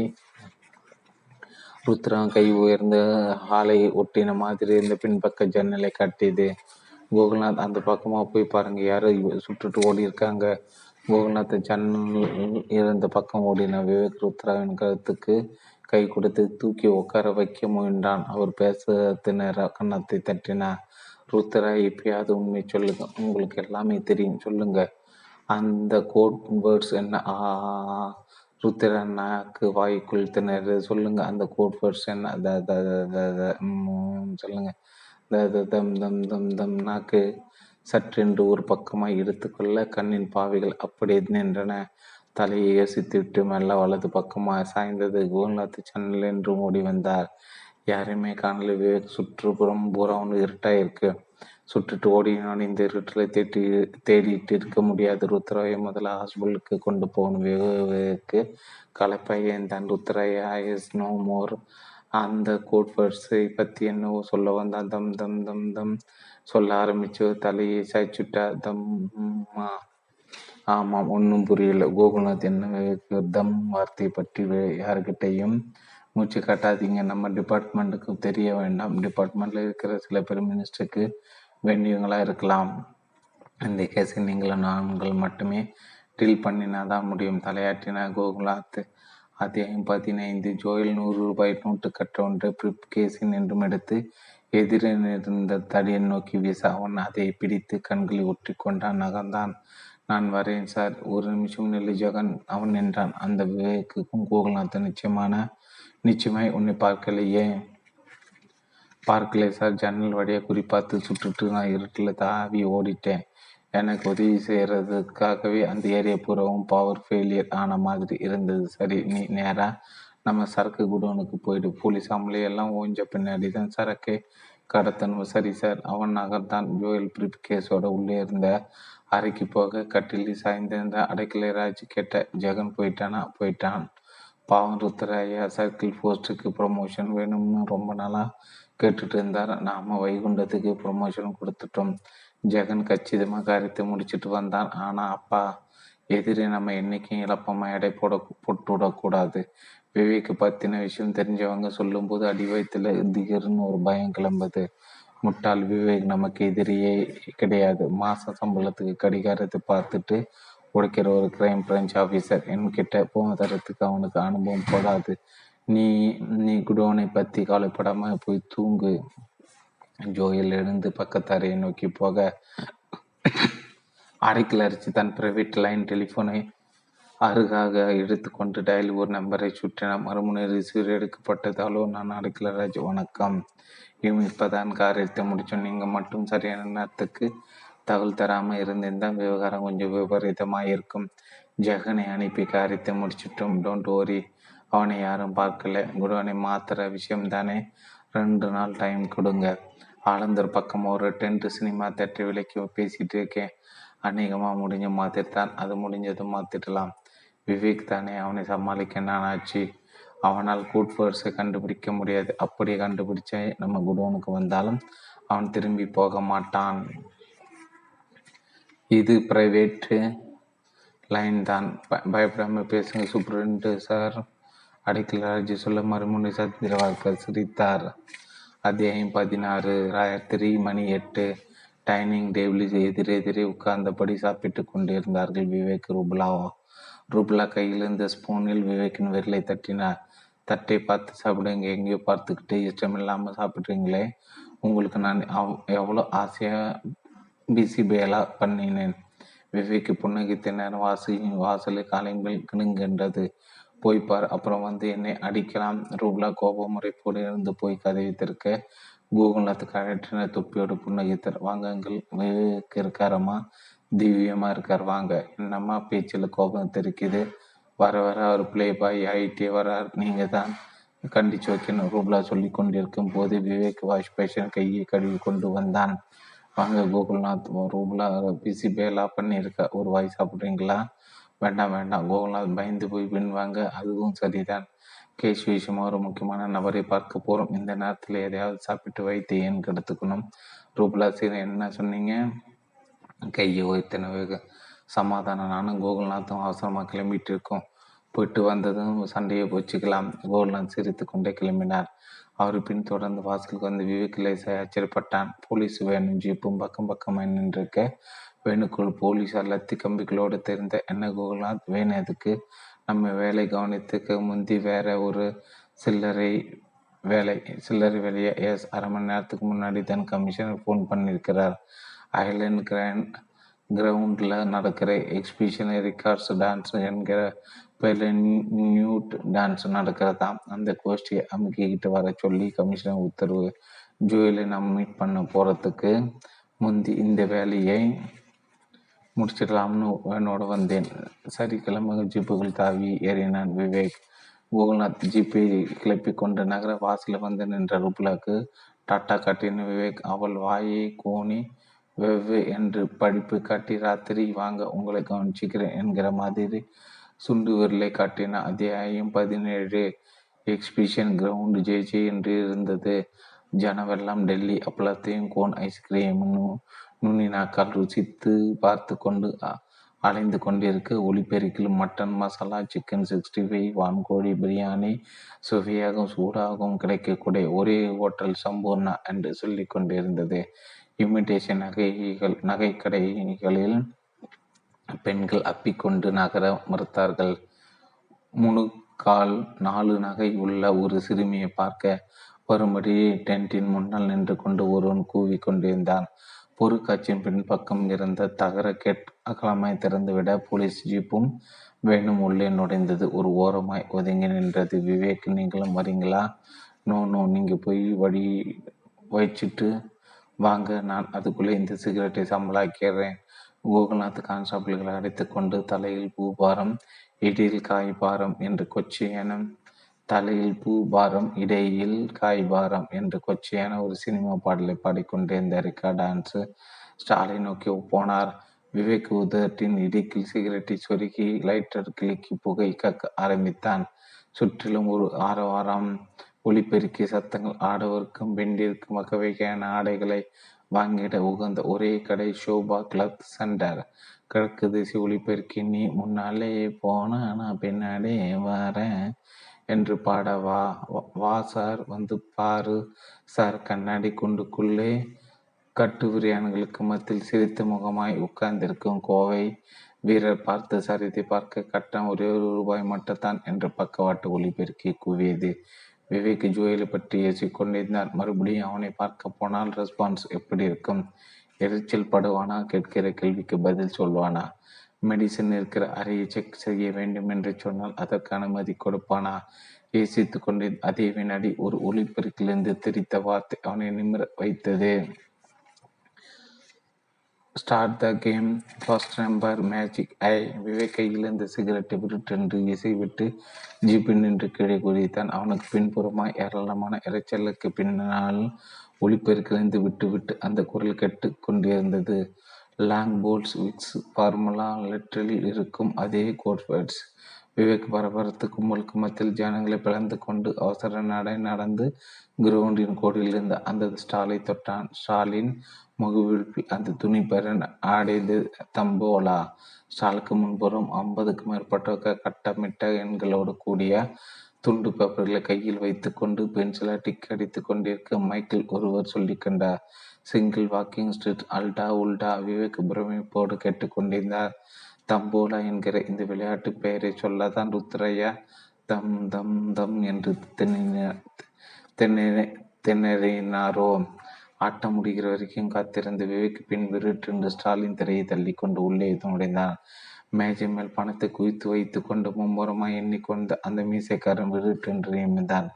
ருத்ரா கை உயர்ந்த ஹாலை ஒட்டின மாதிரி இருந்த பின்பக்க ஜன்னலை கட்டியது. கோகுல்நாத் அந்த பக்கமாக போய் பாருங்கள் யாரோ சுட்டுட்டு ஓடி இருக்காங்க கோகுல்நாத் ஜன்னல் இருந்த பக்கம் ஓடின விவேக் ருத்ராவின் கருத்துக்கு கை கொடுத்து தூக்கி உட்கார வைக்க முயன்றான். அவர் பேச திணற கன்னத்தை தட்டினார். ருத்ரா எப்பயாவது உண்மை சொல்லுங்க. உங்களுக்கு எல்லாமே தெரியும். சொல்லுங்க. அந்த கோட் வேர்ட்ஸ் என்ன? ஆ ருத்ரா நாக்கு வாய்க்குள் திணறு. சொல்லுங்க. அந்த கோட் வேர்ட்ஸ் என்ன? த த த த சொல்லுங்க. தம் தம் தம் தம் நாக்கு சற்றென்று ஒரு பக்கமாய் எடுத்துக்கொள்ள கண்ணின் பாவைகள் அப்படியே நின்றன. தலையை யோசித்துவிட்டு மெல்ல வலது பக்கமாக சாய்ந்தது கோல்நாத் சன்னல் என்று ஓடி வந்தார். யாரையுமே காணல. விவேக் சுற்றுப்புறம் பூரா ஒன்று இருட்டாக இருக்கு. சுட்டுட்டு ஓடினான் இந்த இருட்டில் தேடி தேடிட்டு இருக்க முடியாது. ருத்ராயை முதல்ல ஹாஸ்பிட்டலுக்கு கொண்டு போகணும். விவேக்கு கலப்பையன் தான் ருத்ராயா இஸ் நோ மோர் அந்த கோட்வர்ஸை பற்றி என்னவோ சொல்ல வந்தா தம் தம் தம் தம் சொல்ல ஆரம்பிச்சு தலையை சாய்ச்சுட்டா தம் ஆமாம் ஒன்றும் புரியல. கோகுல்நாத் என்ன தம் வார்த்தை பற்றி யாருக்கிட்டையும் மூச்சு காட்டாதீங்க. நம்ம டிபார்ட்மெண்ட்டுக்கு தெரிய வேண்டாம். டிபார்ட்மெண்ட்டில் இருக்கிற சில பேர் மினிஸ்டருக்கு வேண்டியவங்களாக இருக்கலாம். இந்த கேஸை நீங்களும் நாங்கள் மட்டுமே டீல் பண்ணினா தான் முடியும். தலையாட்டின கோகுலாத் அத்தியாயம் பதினைந்து. ஜோயில் நூறு ரூபாய் நோட்டு கட்ட ஒன்றை பிரிப் கேஸின் என்றும் எடுத்து எதிரே இருந்த தடியை நோக்கி வீச அவன் அதை பிடித்து கண்களை ஒட்டி கொண்டான். நகர்ந்தான். நான் வரேன் சார். ஒரு நிமிஷம் நிலை ஜெகன். அவன் என்றான் அந்த விவேக்குக்கும் கோகுல்நாத் நிச்சயமான நிச்சயமாய் உன்னை பார்க்கலையே? பார்க்கலை சார். ஜன்னல் வழியாக குறிப்பாத்து சுற்றுட்டு நான் இருட்டில் தாவி ஓடிட்டேன். எனக்கு உதவி செய்கிறதுக்காகவே அந்த ஏரியா பூராவும் பவர் ஃபெயிலியர் ஆன மாதிரி இருந்தது. சரி நீ நேராக நம்ம சரக்கு குடோனுக்கு போயிடு. போலீஸ் எல்லாம் ஓஞ்ச பின்னாடி தான் சரக்கே கடத்தணும். சரி சார் அவன் நகர்தான் ஜோயல் பிரிப் கேஸோட உள்ளே இருந்த அறைக்கு போக கட்டிலி சாய்ந்திருந்த அடைக்கலை ராஜ் கேட்ட ஜெகன் போயிட்டானா? போயிட்டான். பாவம் ருத்ராயா சர்க்கிள் போஸ்ட்டுக்கு ப்ரொமோஷன் வேணும்னு ரொம்ப நாளாக கேட்டுட்டு இருந்தார். நாம வைகுண்டத்துக்கு ப்ரொமோஷன் கொடுத்துட்டோம். ஜெகன் கச்சிதமாக காரியத்தை முடிச்சுட்டு வந்தான். ஆனா அப்பா எதிரி நம்ம என்னைக்கும் இழப்பமா? எடை போட போட்டு விடக்கூடாது விவேக்கு பத்தின விஷயம் தெரிஞ்சவங்க சொல்லும்போது அடி வயத்துல திகர்னு ஒரு பயம் கிளம்புது. முட்டாள் விவேக் நமக்கு எதிரியே கிடையாது. மாச சம்பளத்துக்கு கடிகாரத்தை பார்த்துட்டு உடைக்கிற ஒரு கிரைம் பிரான்ச் ஆஃபீஸர் என்கிட்ட போதறதுக்கு அவனுக்கு அனுபவம் போடாது. நீ நீ குடோனை பற்றி கவலைப்படாம போய் தூங்கு. ஜோயில் எழுந்து பக்கத்தரையை நோக்கி போக அறைக்கில் அரிச்சு தன் பிரைவேட் லைன் டெலிஃபோனை அருகாக எடுத்துக்கொண்டு டயல் ஒரு நம்பரை சுற்றின மறுமுனை ரிசீவர் எடுக்கப்பட்டதாலோ நான் அடைக்கல ராஜ் வணக்கம். இவன் இப்பதான் காரியத்தை முடிச்சோம் நீங்கள் மட்டும் சரியான நேரத்துக்கு தகவல் தராமல் இருந்திருந்தால் விவகாரம் கொஞ்சம் விபரீதமாக இருக்கும். ஜெகனை அனுப்பி காரியத்தை முடிச்சிட்டோம். டோன்ட் ஓரி அவனை யாரும் பார்க்கல. குடோனை மாத்திர விஷயம் தானே ரெண்டு நாள் டைம் கொடுங்க. ஆலந்தூர் பக்கம் ஒரு டென்ட் சினிமா தேட்டர் விலைக்கு பேசிட்டு இருக்கேன். அநேகமாக முடிஞ்ச மாத்திரத்தான் அது முடிஞ்சதும் மாத்திடலாம். விவேக் தானே அவனை சமாளிக்க நான் ஆச்சு. அவனால் கூட் ஃபோர்ஸை கண்டுபிடிக்க முடியாது. அப்படியே கண்டுபிடிச்ச நம்ம குடோனுக்கு வந்தாலும் அவன் திரும்பி போக மாட்டான். இது பிரைவேட்டு லைன் தான். பயப்படாமல் பேசுங்க சூப்பரண்டு சார் அடைக்கல் ராஜி சொல்ல மறுமுனை சத்திரவாக்கர் சிரித்தார். அத்தியாயம் பதினாறு ராத்திரி மணி எட்டு. டைனிங் டேபிளில் எதிரெதிரே உட்கார்ந்தபடி சாப்பிட்டு கொண்டிருந்தார்கள் விவேக் ரூபலா ரூபலா கையில் இருந்த ஸ்பூனில் விவேக்கின் விரலை தட்டினார். தட்டை பார்த்து சாப்பிடுங்க எங்கேயோ பார்த்துக்கிட்டு இஷ்டமில்லாமல் சாப்பிட்றீங்களே. உங்களுக்கு நான் எவ்வளோ ஆசையாக பிசி பேலா பண்ணினேன். விவேக்கு புன்னகித்த நேரம் வாசி வாசலை காலையில் கிணுங்கென்றது. போய்ப்பார். அப்புறம் வந்து என்னை அடிக்கலாம் ரூப்லா கோபமுறை போல இருந்து போய் கதவி திறக்க கூகுளத்து கழற்றின தொப்பியோடு புன்னகைத்தார். வாங்கங்கள் விவேக் இருக்காரம்மா திவ்யமாக இருக்கார். வாங்க. என்னம்மா பேச்சில் கோபம் தெரிக்குது. வர வர அவர் பிளே பாய் ஆகிட்டே வரார் நீங்கள் தான் கண்டிச்சு வைக்கணும் ரூப்லா சொல்லி கொண்டிருக்கும் போது விவேக் வாஷ் பேஷன் கையை கழுவி கொண்டு வந்தான். வாங்க கோகுல்நாத் ரூம்ல பிசி பேலா பண்ணியிருக்க. ஒரு வாய் சாப்பிட்றீங்களா? வேண்டாம் வேண்டாம். கோகுல்நாத் பயந்து போய் பின் வாங்க அதுவும் சரிதான். கேஷ் விஷயமா ஒரு முக்கியமான நபரை பார்க்க போகிறோம் இந்த நேரத்தில் எதையாவது சாப்பிட்டு வைத்து ஏன் கெடுத்துக்கணும். ரூபலா சரி என்ன சொன்னீங்க? கையை ஓய்த்தனவே சமாதானம். நானும் கோகுல்நாத்தும் அவசரமாக கிளம்பிட்டு இருக்கோம். போயிட்டு வந்ததும் சண்டையை போச்சுக்கலாம். கோகுல்நாத் சிரித்து கொண்டே கிளம்பினார். அவர் பின் தொடர்ந்து வாசலுக்கு வந்து விவேக் லேசாய் ஆச்சரியப்பட்டான் போலீஸ் வேணும் ஜீப்பும் பக்கம் பக்கமாக நின்றிருக்க வேணுக்குள் போலீஸார் லத்தி கம்பிகளோடு தெரிந்த என்ன கோகுல்நாத் வேணதுக்கு நம்ம வேலை கவனித்துக்கு முந்தி வேற ஒரு சில்லறை வேலை சில்லறை வேலையை எஸ் அரை மணி நேரத்துக்கு முன்னாடி தன் கமிஷனர் ஃபோன் பண்ணியிருக்கிறார். ஐலண்ட் கிராண்ட் கிரவுண்டில் நடக்கிற எக்ஸிபிஷன் ரிகார்ட்ஸ் டான்ஸ் என்கிற பேரில் நியூட் டான்ஸ் நடக்கிறதாம் அந்த கோஷ்டியை அமுக்கிக்கிட்டு வர சொல்லி கமிஷனர் உத்தரவு ஜூயலை நம்ம மீட் பண்ண போகிறதுக்கு முந்தி இந்த வேலையை முடிச்சிடலாம்னு என்னோட வந்தேன். சரி கிளம்புங்க ஜீப்புகள் தாவி ஏறினான் விவேக் கோகுல்நாத் ஜீப்பை கிளப்பி கொண்டு நகர வாசலில் வந்து நின்ற ருப்லாக்கு டாட்டா காட்டின விவேக் அவள் வாயை கோணி வெவ்வே என்று படிப்பு காட்டி ராத்திரி வாங்க உங்களை கவனிச்சுக்கிறேன் என்கிற மாதிரி சுண்டு விரலை காட்டின அத்தியாயம் பதினேழு. எக்ஸ்பிஷன் கிரவுண்டு ஜேஜே ஜே என்று இருந்தது. ஜனவெல்லாம் டெல்லி அப்பளத்தையும் கோன் ஐஸ்கிரீம்னு நுண்ணினாக்கால் ருசித்து பார்த்து கொண்டு அலைந்து கொண்டிருக்க ஒளிப்பெருக்கில் mutton masala chicken sixty five வான்கோழி பிரியாணி சுவையாகவும் சூடாகவும் கிடைக்கக்கூடிய ஒரே ஹோட்டல் சம்பூர்ணா என்று சொல்லி கொண்டிருந்தது. இமிட்டேஷன் நகைகள் நகைக்கடைகளில் பெண்கள் அப்பிக்கொண்டு நகர மறுத்தார்கள். முணுக்கால் நாலு நகை உள்ள ஒரு சிறுமியை பார்க்க வரும்படி டென்ட்டின் முன்னால் நின்று கொண்டு ஒருவன் கூவி கொண்டிருந்தான். பொருட்காட்சியின் பின்பக்கம் இருந்த தகர கேட் அகலமாய் திறந்துவிட போலீஸ் ஜீப்பும் வேணும் உள்ளே நுழைந்தது. ஒரு ஓரமாய் ஒதுங்கி நின்றது. விவேக் நீங்களும் வரீங்களா? நோ நோ நீங்கள் போய் வழி வச்சிட்டு வாங்க. நான் அதுக்குள்ளே இந்த சிகரெட்டை சம்பளாக்கிறேன் கோகுநாத் கான்ஸ்டாபிள்களை அடைத்து கொண்டு தலையில் பூபாரம் இடியில் காய்பாரம் என்று கொச்சியன தலையில் பூபாரம் இடையில் காய்பாரம் என்று கொச்சையான ஒரு சினிமா பாடலை பாடிக்கொண்டிருந்த ரிக்கா டான்ஸ் ஸ்டாலை நோக்கி போனார். விவேக் உதட்டின் இடுக்கில் சிகரெட்டை சொருகி லைட்டர் கிளிக்கி புகை கக்க ஆரம்பித்தான். சுற்றிலும் ஒரு ஆரவாரம் ஒளிபெருக்கி சத்தங்கள் ஆடவருக்கும் பெண்டிற்கும் வகையான ஆடைகளை வாங்கிட உகந்த ஒரே கடை ஷோபா கிளப் சென்டர் கிழக்கு திசை ஒளிபெருக்கி நீ முன்னாலே போன நான் பின்னாலே வரேன். என்று பாட வா வா சார் வந்து பாரு. சார் கண்ணாடி குண்டுக்குள்ளே கட்டு விரியான்களுக்கு மத்தியில் சிரித்த முகமாய் உட்கார்ந்திருக்கும் கோவை வீரர் பார்த்து சரித்தை பார்க்க கட்டம் ஒரே ஒரு ரூபாய் மட்டும்தான் என்று பக்கவாட்டு ஒளிபெருக்கி கூவியது. விவேக் ஜுவலை பற்றி ஏசிக்கொண்டிருந்தார். மறுபடியும் அவனை பார்க்க போனால் ரெஸ்பான்ஸ் எப்படி இருக்கும்? எரிச்சல் படுவானா? கேட்கிற கேள்விக்கு பதில் சொல்வானா? மெடிசன் இருக்கிற அறையை செக் செய்ய வேண்டும் என்று சொன்னால் அதற்கு அனுமதி கொடுப்பானா? யோசித்து கொண்டு அதே வினாடி ஒரு ஒளிப்பெருக்கிலிருந்து திரித்த வார்த்தை அவனை நிமிர வைத்தது. Start the game first number magic eye Vivek கையிலிருந்து சிகரெட்டை விருட்டென்று இசை விட்டு ஜீப்பில் நின்று கீழே குதித்தான். அவனுக்கு பின்புறமாய் ஏராளமான இறைச்சலுக்கு பின்னால் ஒளிப்பெருக்கிலிருந்து விட்டு விட்டு அந்த குரல் கேட்டு கொண்டிருந்தது. லாங் போல்ஸ் விக்ஸ் ஃபார்முலா லெட்டரில் இருக்கும் அதே கோட்வேர்ட்ஸ் விவேக் பரபரத்து கும்பலுக்கு மத்தியில் ஜனங்களை பிளந்து கொண்டு அவசர நடை நடந்து கிரவுண்டின் கோடில் இருந்த அந்த ஸ்டாலை தொட்டான். ஸ்டாலின் முகவிழ்ப்பில் அந்த துணி அடைந்து தம்போலா. ஸ்டாலுக்கு முன்புறம் ஐம்பதுக்கும் மேற்பட்ட கட்டமிட்ட எண்களோடு கூடிய துண்டு பேப்பர்களை கையில் வைத்துக்கொண்டு பென்சிலா டிக் அடித்துக் கொண்டிருக்க மைக்கேல் ஒருவர் சொல்லிக்கொண்டார் கண்டார். சிங்கிள் வாக்கிங் ஸ்ட்ரீட் அல்டா உல்டா விவேக் பிரமிப்போடு கேட்டுக்கொண்டிருந்தார் தம்போலா என்கிற இந்த விளையாட்டு பெயரை சொல்லத்தான் ருத்ரையா தம் தம் தம் என்று திணறினாரோ ஆட்டம் முடிகிற வரைக்கும் காத்திருந்த விவேக் பின் விருட்டென்று ஸ்டாலின் திரையை தள்ளி கொண்டு உள்ளே நுழைந்தான். மேஜை மேல் பணத்தை குவித்து வைத்து கொண்டு மும்முரமாக எண்ணிக்கொண்டு அந்த மீசைக்காரன் விருட்டென்று நியமித்தான்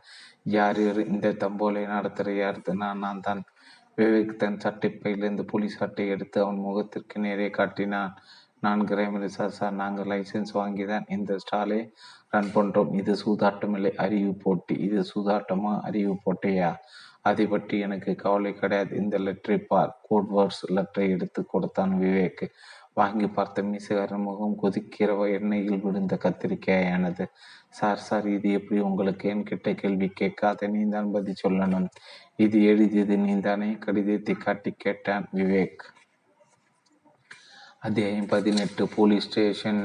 யார் யார் இந்த தம்போலை நடத்துகிற யார் நான் நான் தான் விவேக் தன் சட்டைப்பையிலிருந்து புலி சட்டை எடுத்து அவன் முகத்திற்கு நேரே காட்டினான். நான் கிரைமரி சார் சார். நாங்கள் லைசன்ஸ் வாங்கி தான் இந்த ஸ்டாலே ரன் பண்ணுறோம் இது சூதாட்டம் இல்லை அறிவு போட்டி. இது சூதாட்டமா? அறிவு போட்டியா? அதை பற்றி எனக்கு கவலை கிடையாது. இந்த லெட்டரை பார். கோட் வேர்ட்ஸ் லெட்டரை எடுத்து கொடுத்தான் விவேக். வாங்கி பார்த்த மீசகாரன் முகம் கொதிக்கிற எண்ணெயில் விழுந்த கத்திரிக்காயானது. சார் சார் இது எப்படி உங்களுக்கு என்கிட்ட கேள்வி கேட்காத நீ தான் பதில் சொல்லணும். இது எழுதியது நீந்தானே கடிதத்தை காட்டி கேட்டான் விவேக். அத்தியாயம் பதினெட்டு. Police station.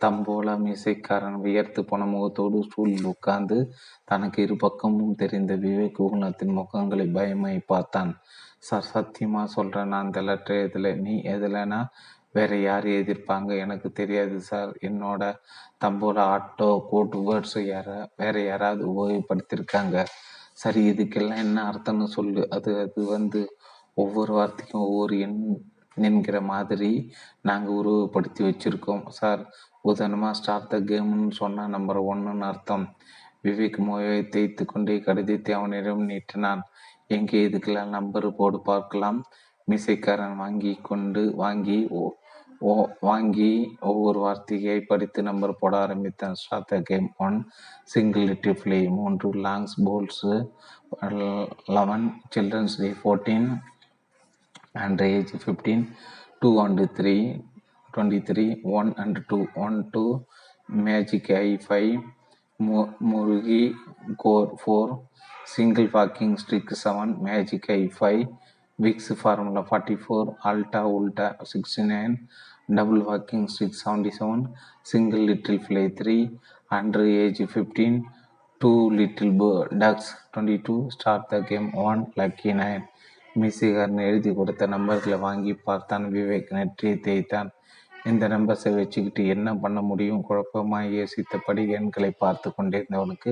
தம்போலா மீசைக்காரன் வியர்த்து போன முகத்தோடு ஸ்டூலில் உட்கார்ந்து தனக்கு இரு பக்கமும் தெரிந்த விவேக் உகுணத்தின் முகங்களை பயமாய் பார்த்தான். சார் சத்தியமா சொல்றேன். நான் அந்த லெட்டர் எதில் நீ எதுலனா வேற யார் எதிர்ப்பாங்க எனக்கு தெரியாது சார். என்னோட தம்போலா ஆட்டோ கோட் வேர்ட்ஸ் யார வேற யாராவது உபயோகப்படுத்தியிருக்காங்க. சரி இதுக்கெல்லாம் என்ன அர்த்தம்னு சொல்லு. அது அது வந்து ஒவ்வொரு வார்த்தைக்கும் ஒவ்வொரு எண் என்கிற மாதிரி நாங்கள் உருவப்படுத்தி வச்சுருக்கோம் சார். உதாரணமாக ஸ்டார்ட் த கேம்னு சொன்னால் நம்பர் ஒன்றுன்னு அர்த்தம். விவேக் மோயை தேய்த்து கொண்டே கடிதத்தை அவனிடம் நீட்டினான். எங்கே இதுக்கெல்லாம் நம்பர் போடு பார்க்கலாம். மீசைக்காரன் வாங்கி கொண்டு வாங்கி ஓ ஓ வாங்கி ஒவ்வொரு வார்த்தையை படித்து நம்பர் போட ஆரம்பித்தான். Start the game one single little fly மூன்று longs poles eleven children's day fourteen and age fifteen two and three twenty three one 15 2 and 3 23 1 and 2 1 2 magic single walking stick seven magic eye five Vicks formula forty four ஆல்டா உல்டா sixty nine double walking stick seventy seven single little fly three under age fifteen two little bird ducks twenty two start the game one lucky nine மியூசிகாரன் எழுதி கொடுத்த நம்பர்களை வாங்கி பார்த்தான் விவேக் நெற்றியை தேய்த்தான் இந்த நம்பர்ஸை வச்சுக்கிட்டு என்ன பண்ண முடியும் குழப்பமாக யோசித்தபடி எண்களை பார்த்து கொண்டிருந்தவனுக்கு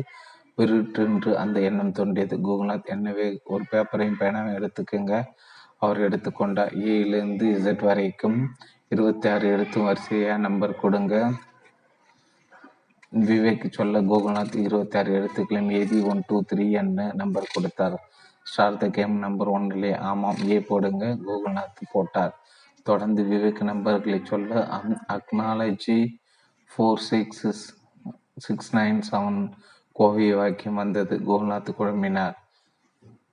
விருட்டென்று அந்த எண்ணம் தோன்றியது. கோகுநாத் என்னவே ஒரு பேப்பரையும் பேனாவும் எடுத்துக்கங்க. அவர் எடுத்துக்கொண்டார் ஏலிருந்து இசட் வரைக்கும் இருபத்தி ஆறு எழுத்து வரிசையாக நம்பர் கொடுங்க. விவேக் சொல்ல கோகுல்நாத் இருபத்தி ஆறு எழுத்துக்களையும் ஏதி ஒன் டூ த்ரீ என்ன நம்பர் கொடுத்தார். ஸ்டார்த த கேம் நம்பர் ஒன்னிலே ஆமாம் ஏ போடுங்க. கோகுல்நாத் போட்டார். தொடர்ந்து விவேக் நம்பர்களை சொல்ல அக்னாலஜி four six six nine seven Kovai வாக்கியம் வந்தது. கோல்நாத் குழம்பினார்.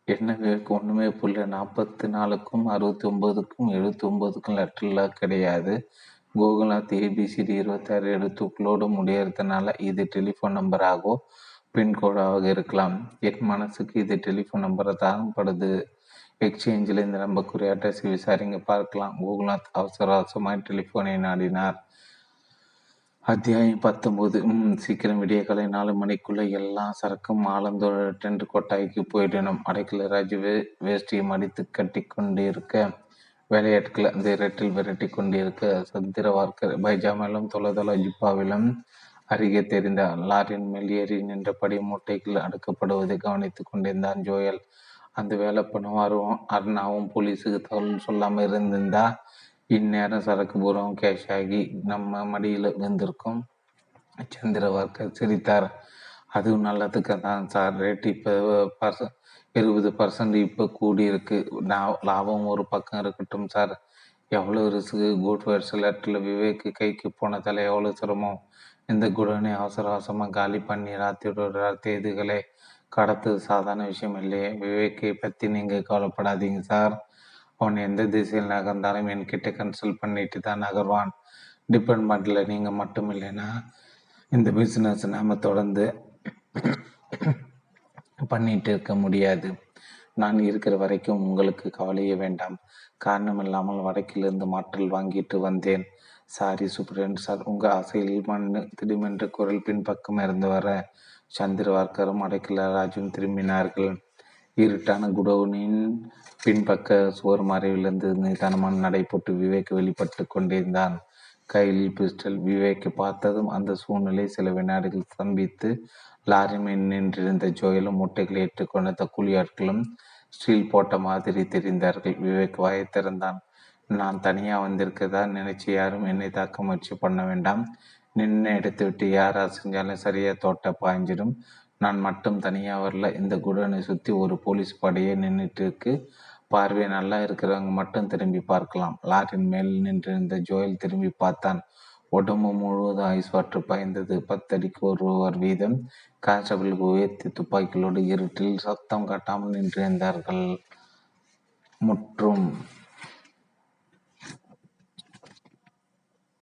என்ன விவேக் ஒன்றுமே புள்ள நாற்பத்தி நாலுக்கும் அறுபத்தி ஒன்பதுக்கும் எழுபத்தி ஒன்பதுக்கும் லெட்டரில் கிடையாது கோகுல்நாத் ஏபிசிடி இருபத்தாறு எழுத்துக்களோடு முடியறதுனால இது டெலிஃபோன் நம்பராகவோ பின்கோடாக இருக்கலாம். என் மனசுக்கு இது டெலிஃபோன் நம்பரை தான் படுது. எக்ஸ்சேஞ்சில் இந்த நம்பக்குரிய அட்ரஸை விசாரிங்க பார்க்கலாம். கோகுல்நாத் அவசர அவசரமாய் டெலிஃபோனை நாடினார். அத்தியாயம் பத்தொம்போது ம் சீக்கிரம் விடிய காலை நாலு மணிக்குள்ளே எல்லா சரக்கும் ஆலந்தோட டென்ட் கொட்டாய்க்கு போயிடணும். அடைக்கல ராஜு வே வேஷ்டியை மடித்து கட்டி கொண்டிருக்க வேலையாட்கள் அந்த இரட்டில் விரட்டி கொண்டிருக்க சந்திரவார்க்கர் பைஜாமிலும் தொலை ஜிப்பாவிலும் அருகே தெரிந்த லாரியின் மேல் ஏறி நின்றபடி மூட்டைகள் அடுக்கப்படுவதை கவனித்துக் கொண்டிருந்தான் ஜோயல். அந்த வேலை பண்ணுவாரும் அருணாவும் போலீஸுக்கு தகவல் சொல்லாமல் இருந்திருந்தா இந்நேரம் சரக்கு பூரம் கேஷ் ஆகி நம்ம மடியில் வந்திருக்கும் சந்திரவார்க்கர் சிரித்தார். அதுவும் நல்லதுக்கு தான் சார் ரேட் இப்போ பர்சன் இருபது பர்சன்ட் இப்போ கூடியிருக்கு லாபம் ஒரு பக்கம் இருக்கட்டும் சார் எவ்வளோ ரிஸ்க்கு குட் வேர்ட்ஸ் லெட்டரில் விவேக்கு கைக்கு போனதால் எவ்வளோ சிரமம்? இந்த குடனே அவசர அவசரமாக காலி பண்ணி ராத்திரியோட தேதிகளை இதுகளை சாதாரண விஷயம் இல்லையே. விவேக்கை பற்றி நீங்கள் கவலைப்படாதீங்க சார் அவன் எந்த திசையில் நகர்ந்தாலும் என்கிட்ட கன்சல்ட் பண்ணிட்டு தான் நகர்வான். டிபார்ட்மெண்ட்டில் நீங்கள் மட்டும் இல்லைன்னா இந்த பிஸ்னஸ் நாம் தொடர்ந்து பண்ணிட்டு இருக்க முடியாது. நான் இருக்கிற வரைக்கும் உங்களுக்கு கவலையே வேண்டாம். காரணம் இல்லாமல் வடக்கிலிருந்து மாற்றல் வாங்கிட்டு வந்தேன். சாரி சூப்பரண்ட் சார் உங்கள் ஆசையில் மண் திடீமென்று குரல் பின்பக்கம் இருந்து வர சந்திரவார்க்கரும் அடைக்கல ராஜும் திரும்பினார்கள். இருட்டான குடோனின் பின்பக்க சுவர் மறைவிலிருந்து நிதானமான நடைபோட்டு விவேக் வெளிப்பட்டு கொண்டிருந்தான். கையில் பிஸ்டல் விவேக் பார்த்ததும் அந்த சூழ்நிலை சில வினாடிகள் ஸ்தம்பித்து லாரி மேல் நின்றிருந்த ஜோயலும் முட்டைகளை ஏற்றுக்கொண்ட கூலியாட்களும் ஸ்டீல் போட்ட மாதிரி தெரிந்தார்கள். விவேக் வாயை திறந்தான். நான் தனியாக வந்திருக்கதா நினைச்சு யாரும் என்னை தாக்க முயற்சி பண்ண வேண்டாம். நின்று எடுத்து விட்டு யார் அசைஞ்சாலும் சரியா தோட்ட பாய்ஞ்சிடும். நான் மட்டும் தனியாக வரல. இந்த குடனை சுற்றி ஒரு போலீஸ் படையே நின்றுட்டு இருக்கு பார்வை நல்லா இருக்கிறவங்க மட்டும் திரும்பி பார்க்கலாம். லாரின் மேல் நின்றிருந்த ஜோயல் திரும்பி பார்த்தான். உடம்பு முழுவதும் ஐஸ் வாட்டர் பாய்ந்தது. பத்தடிக்கு ஒருவர் வீதம். கான்ஸ்டபிளுக்கு உயர்த்தி துப்பாக்கிகளோடு இருட்டில் சத்தம் காட்டாமல் நின்றிருந்தார்கள். முற்றும்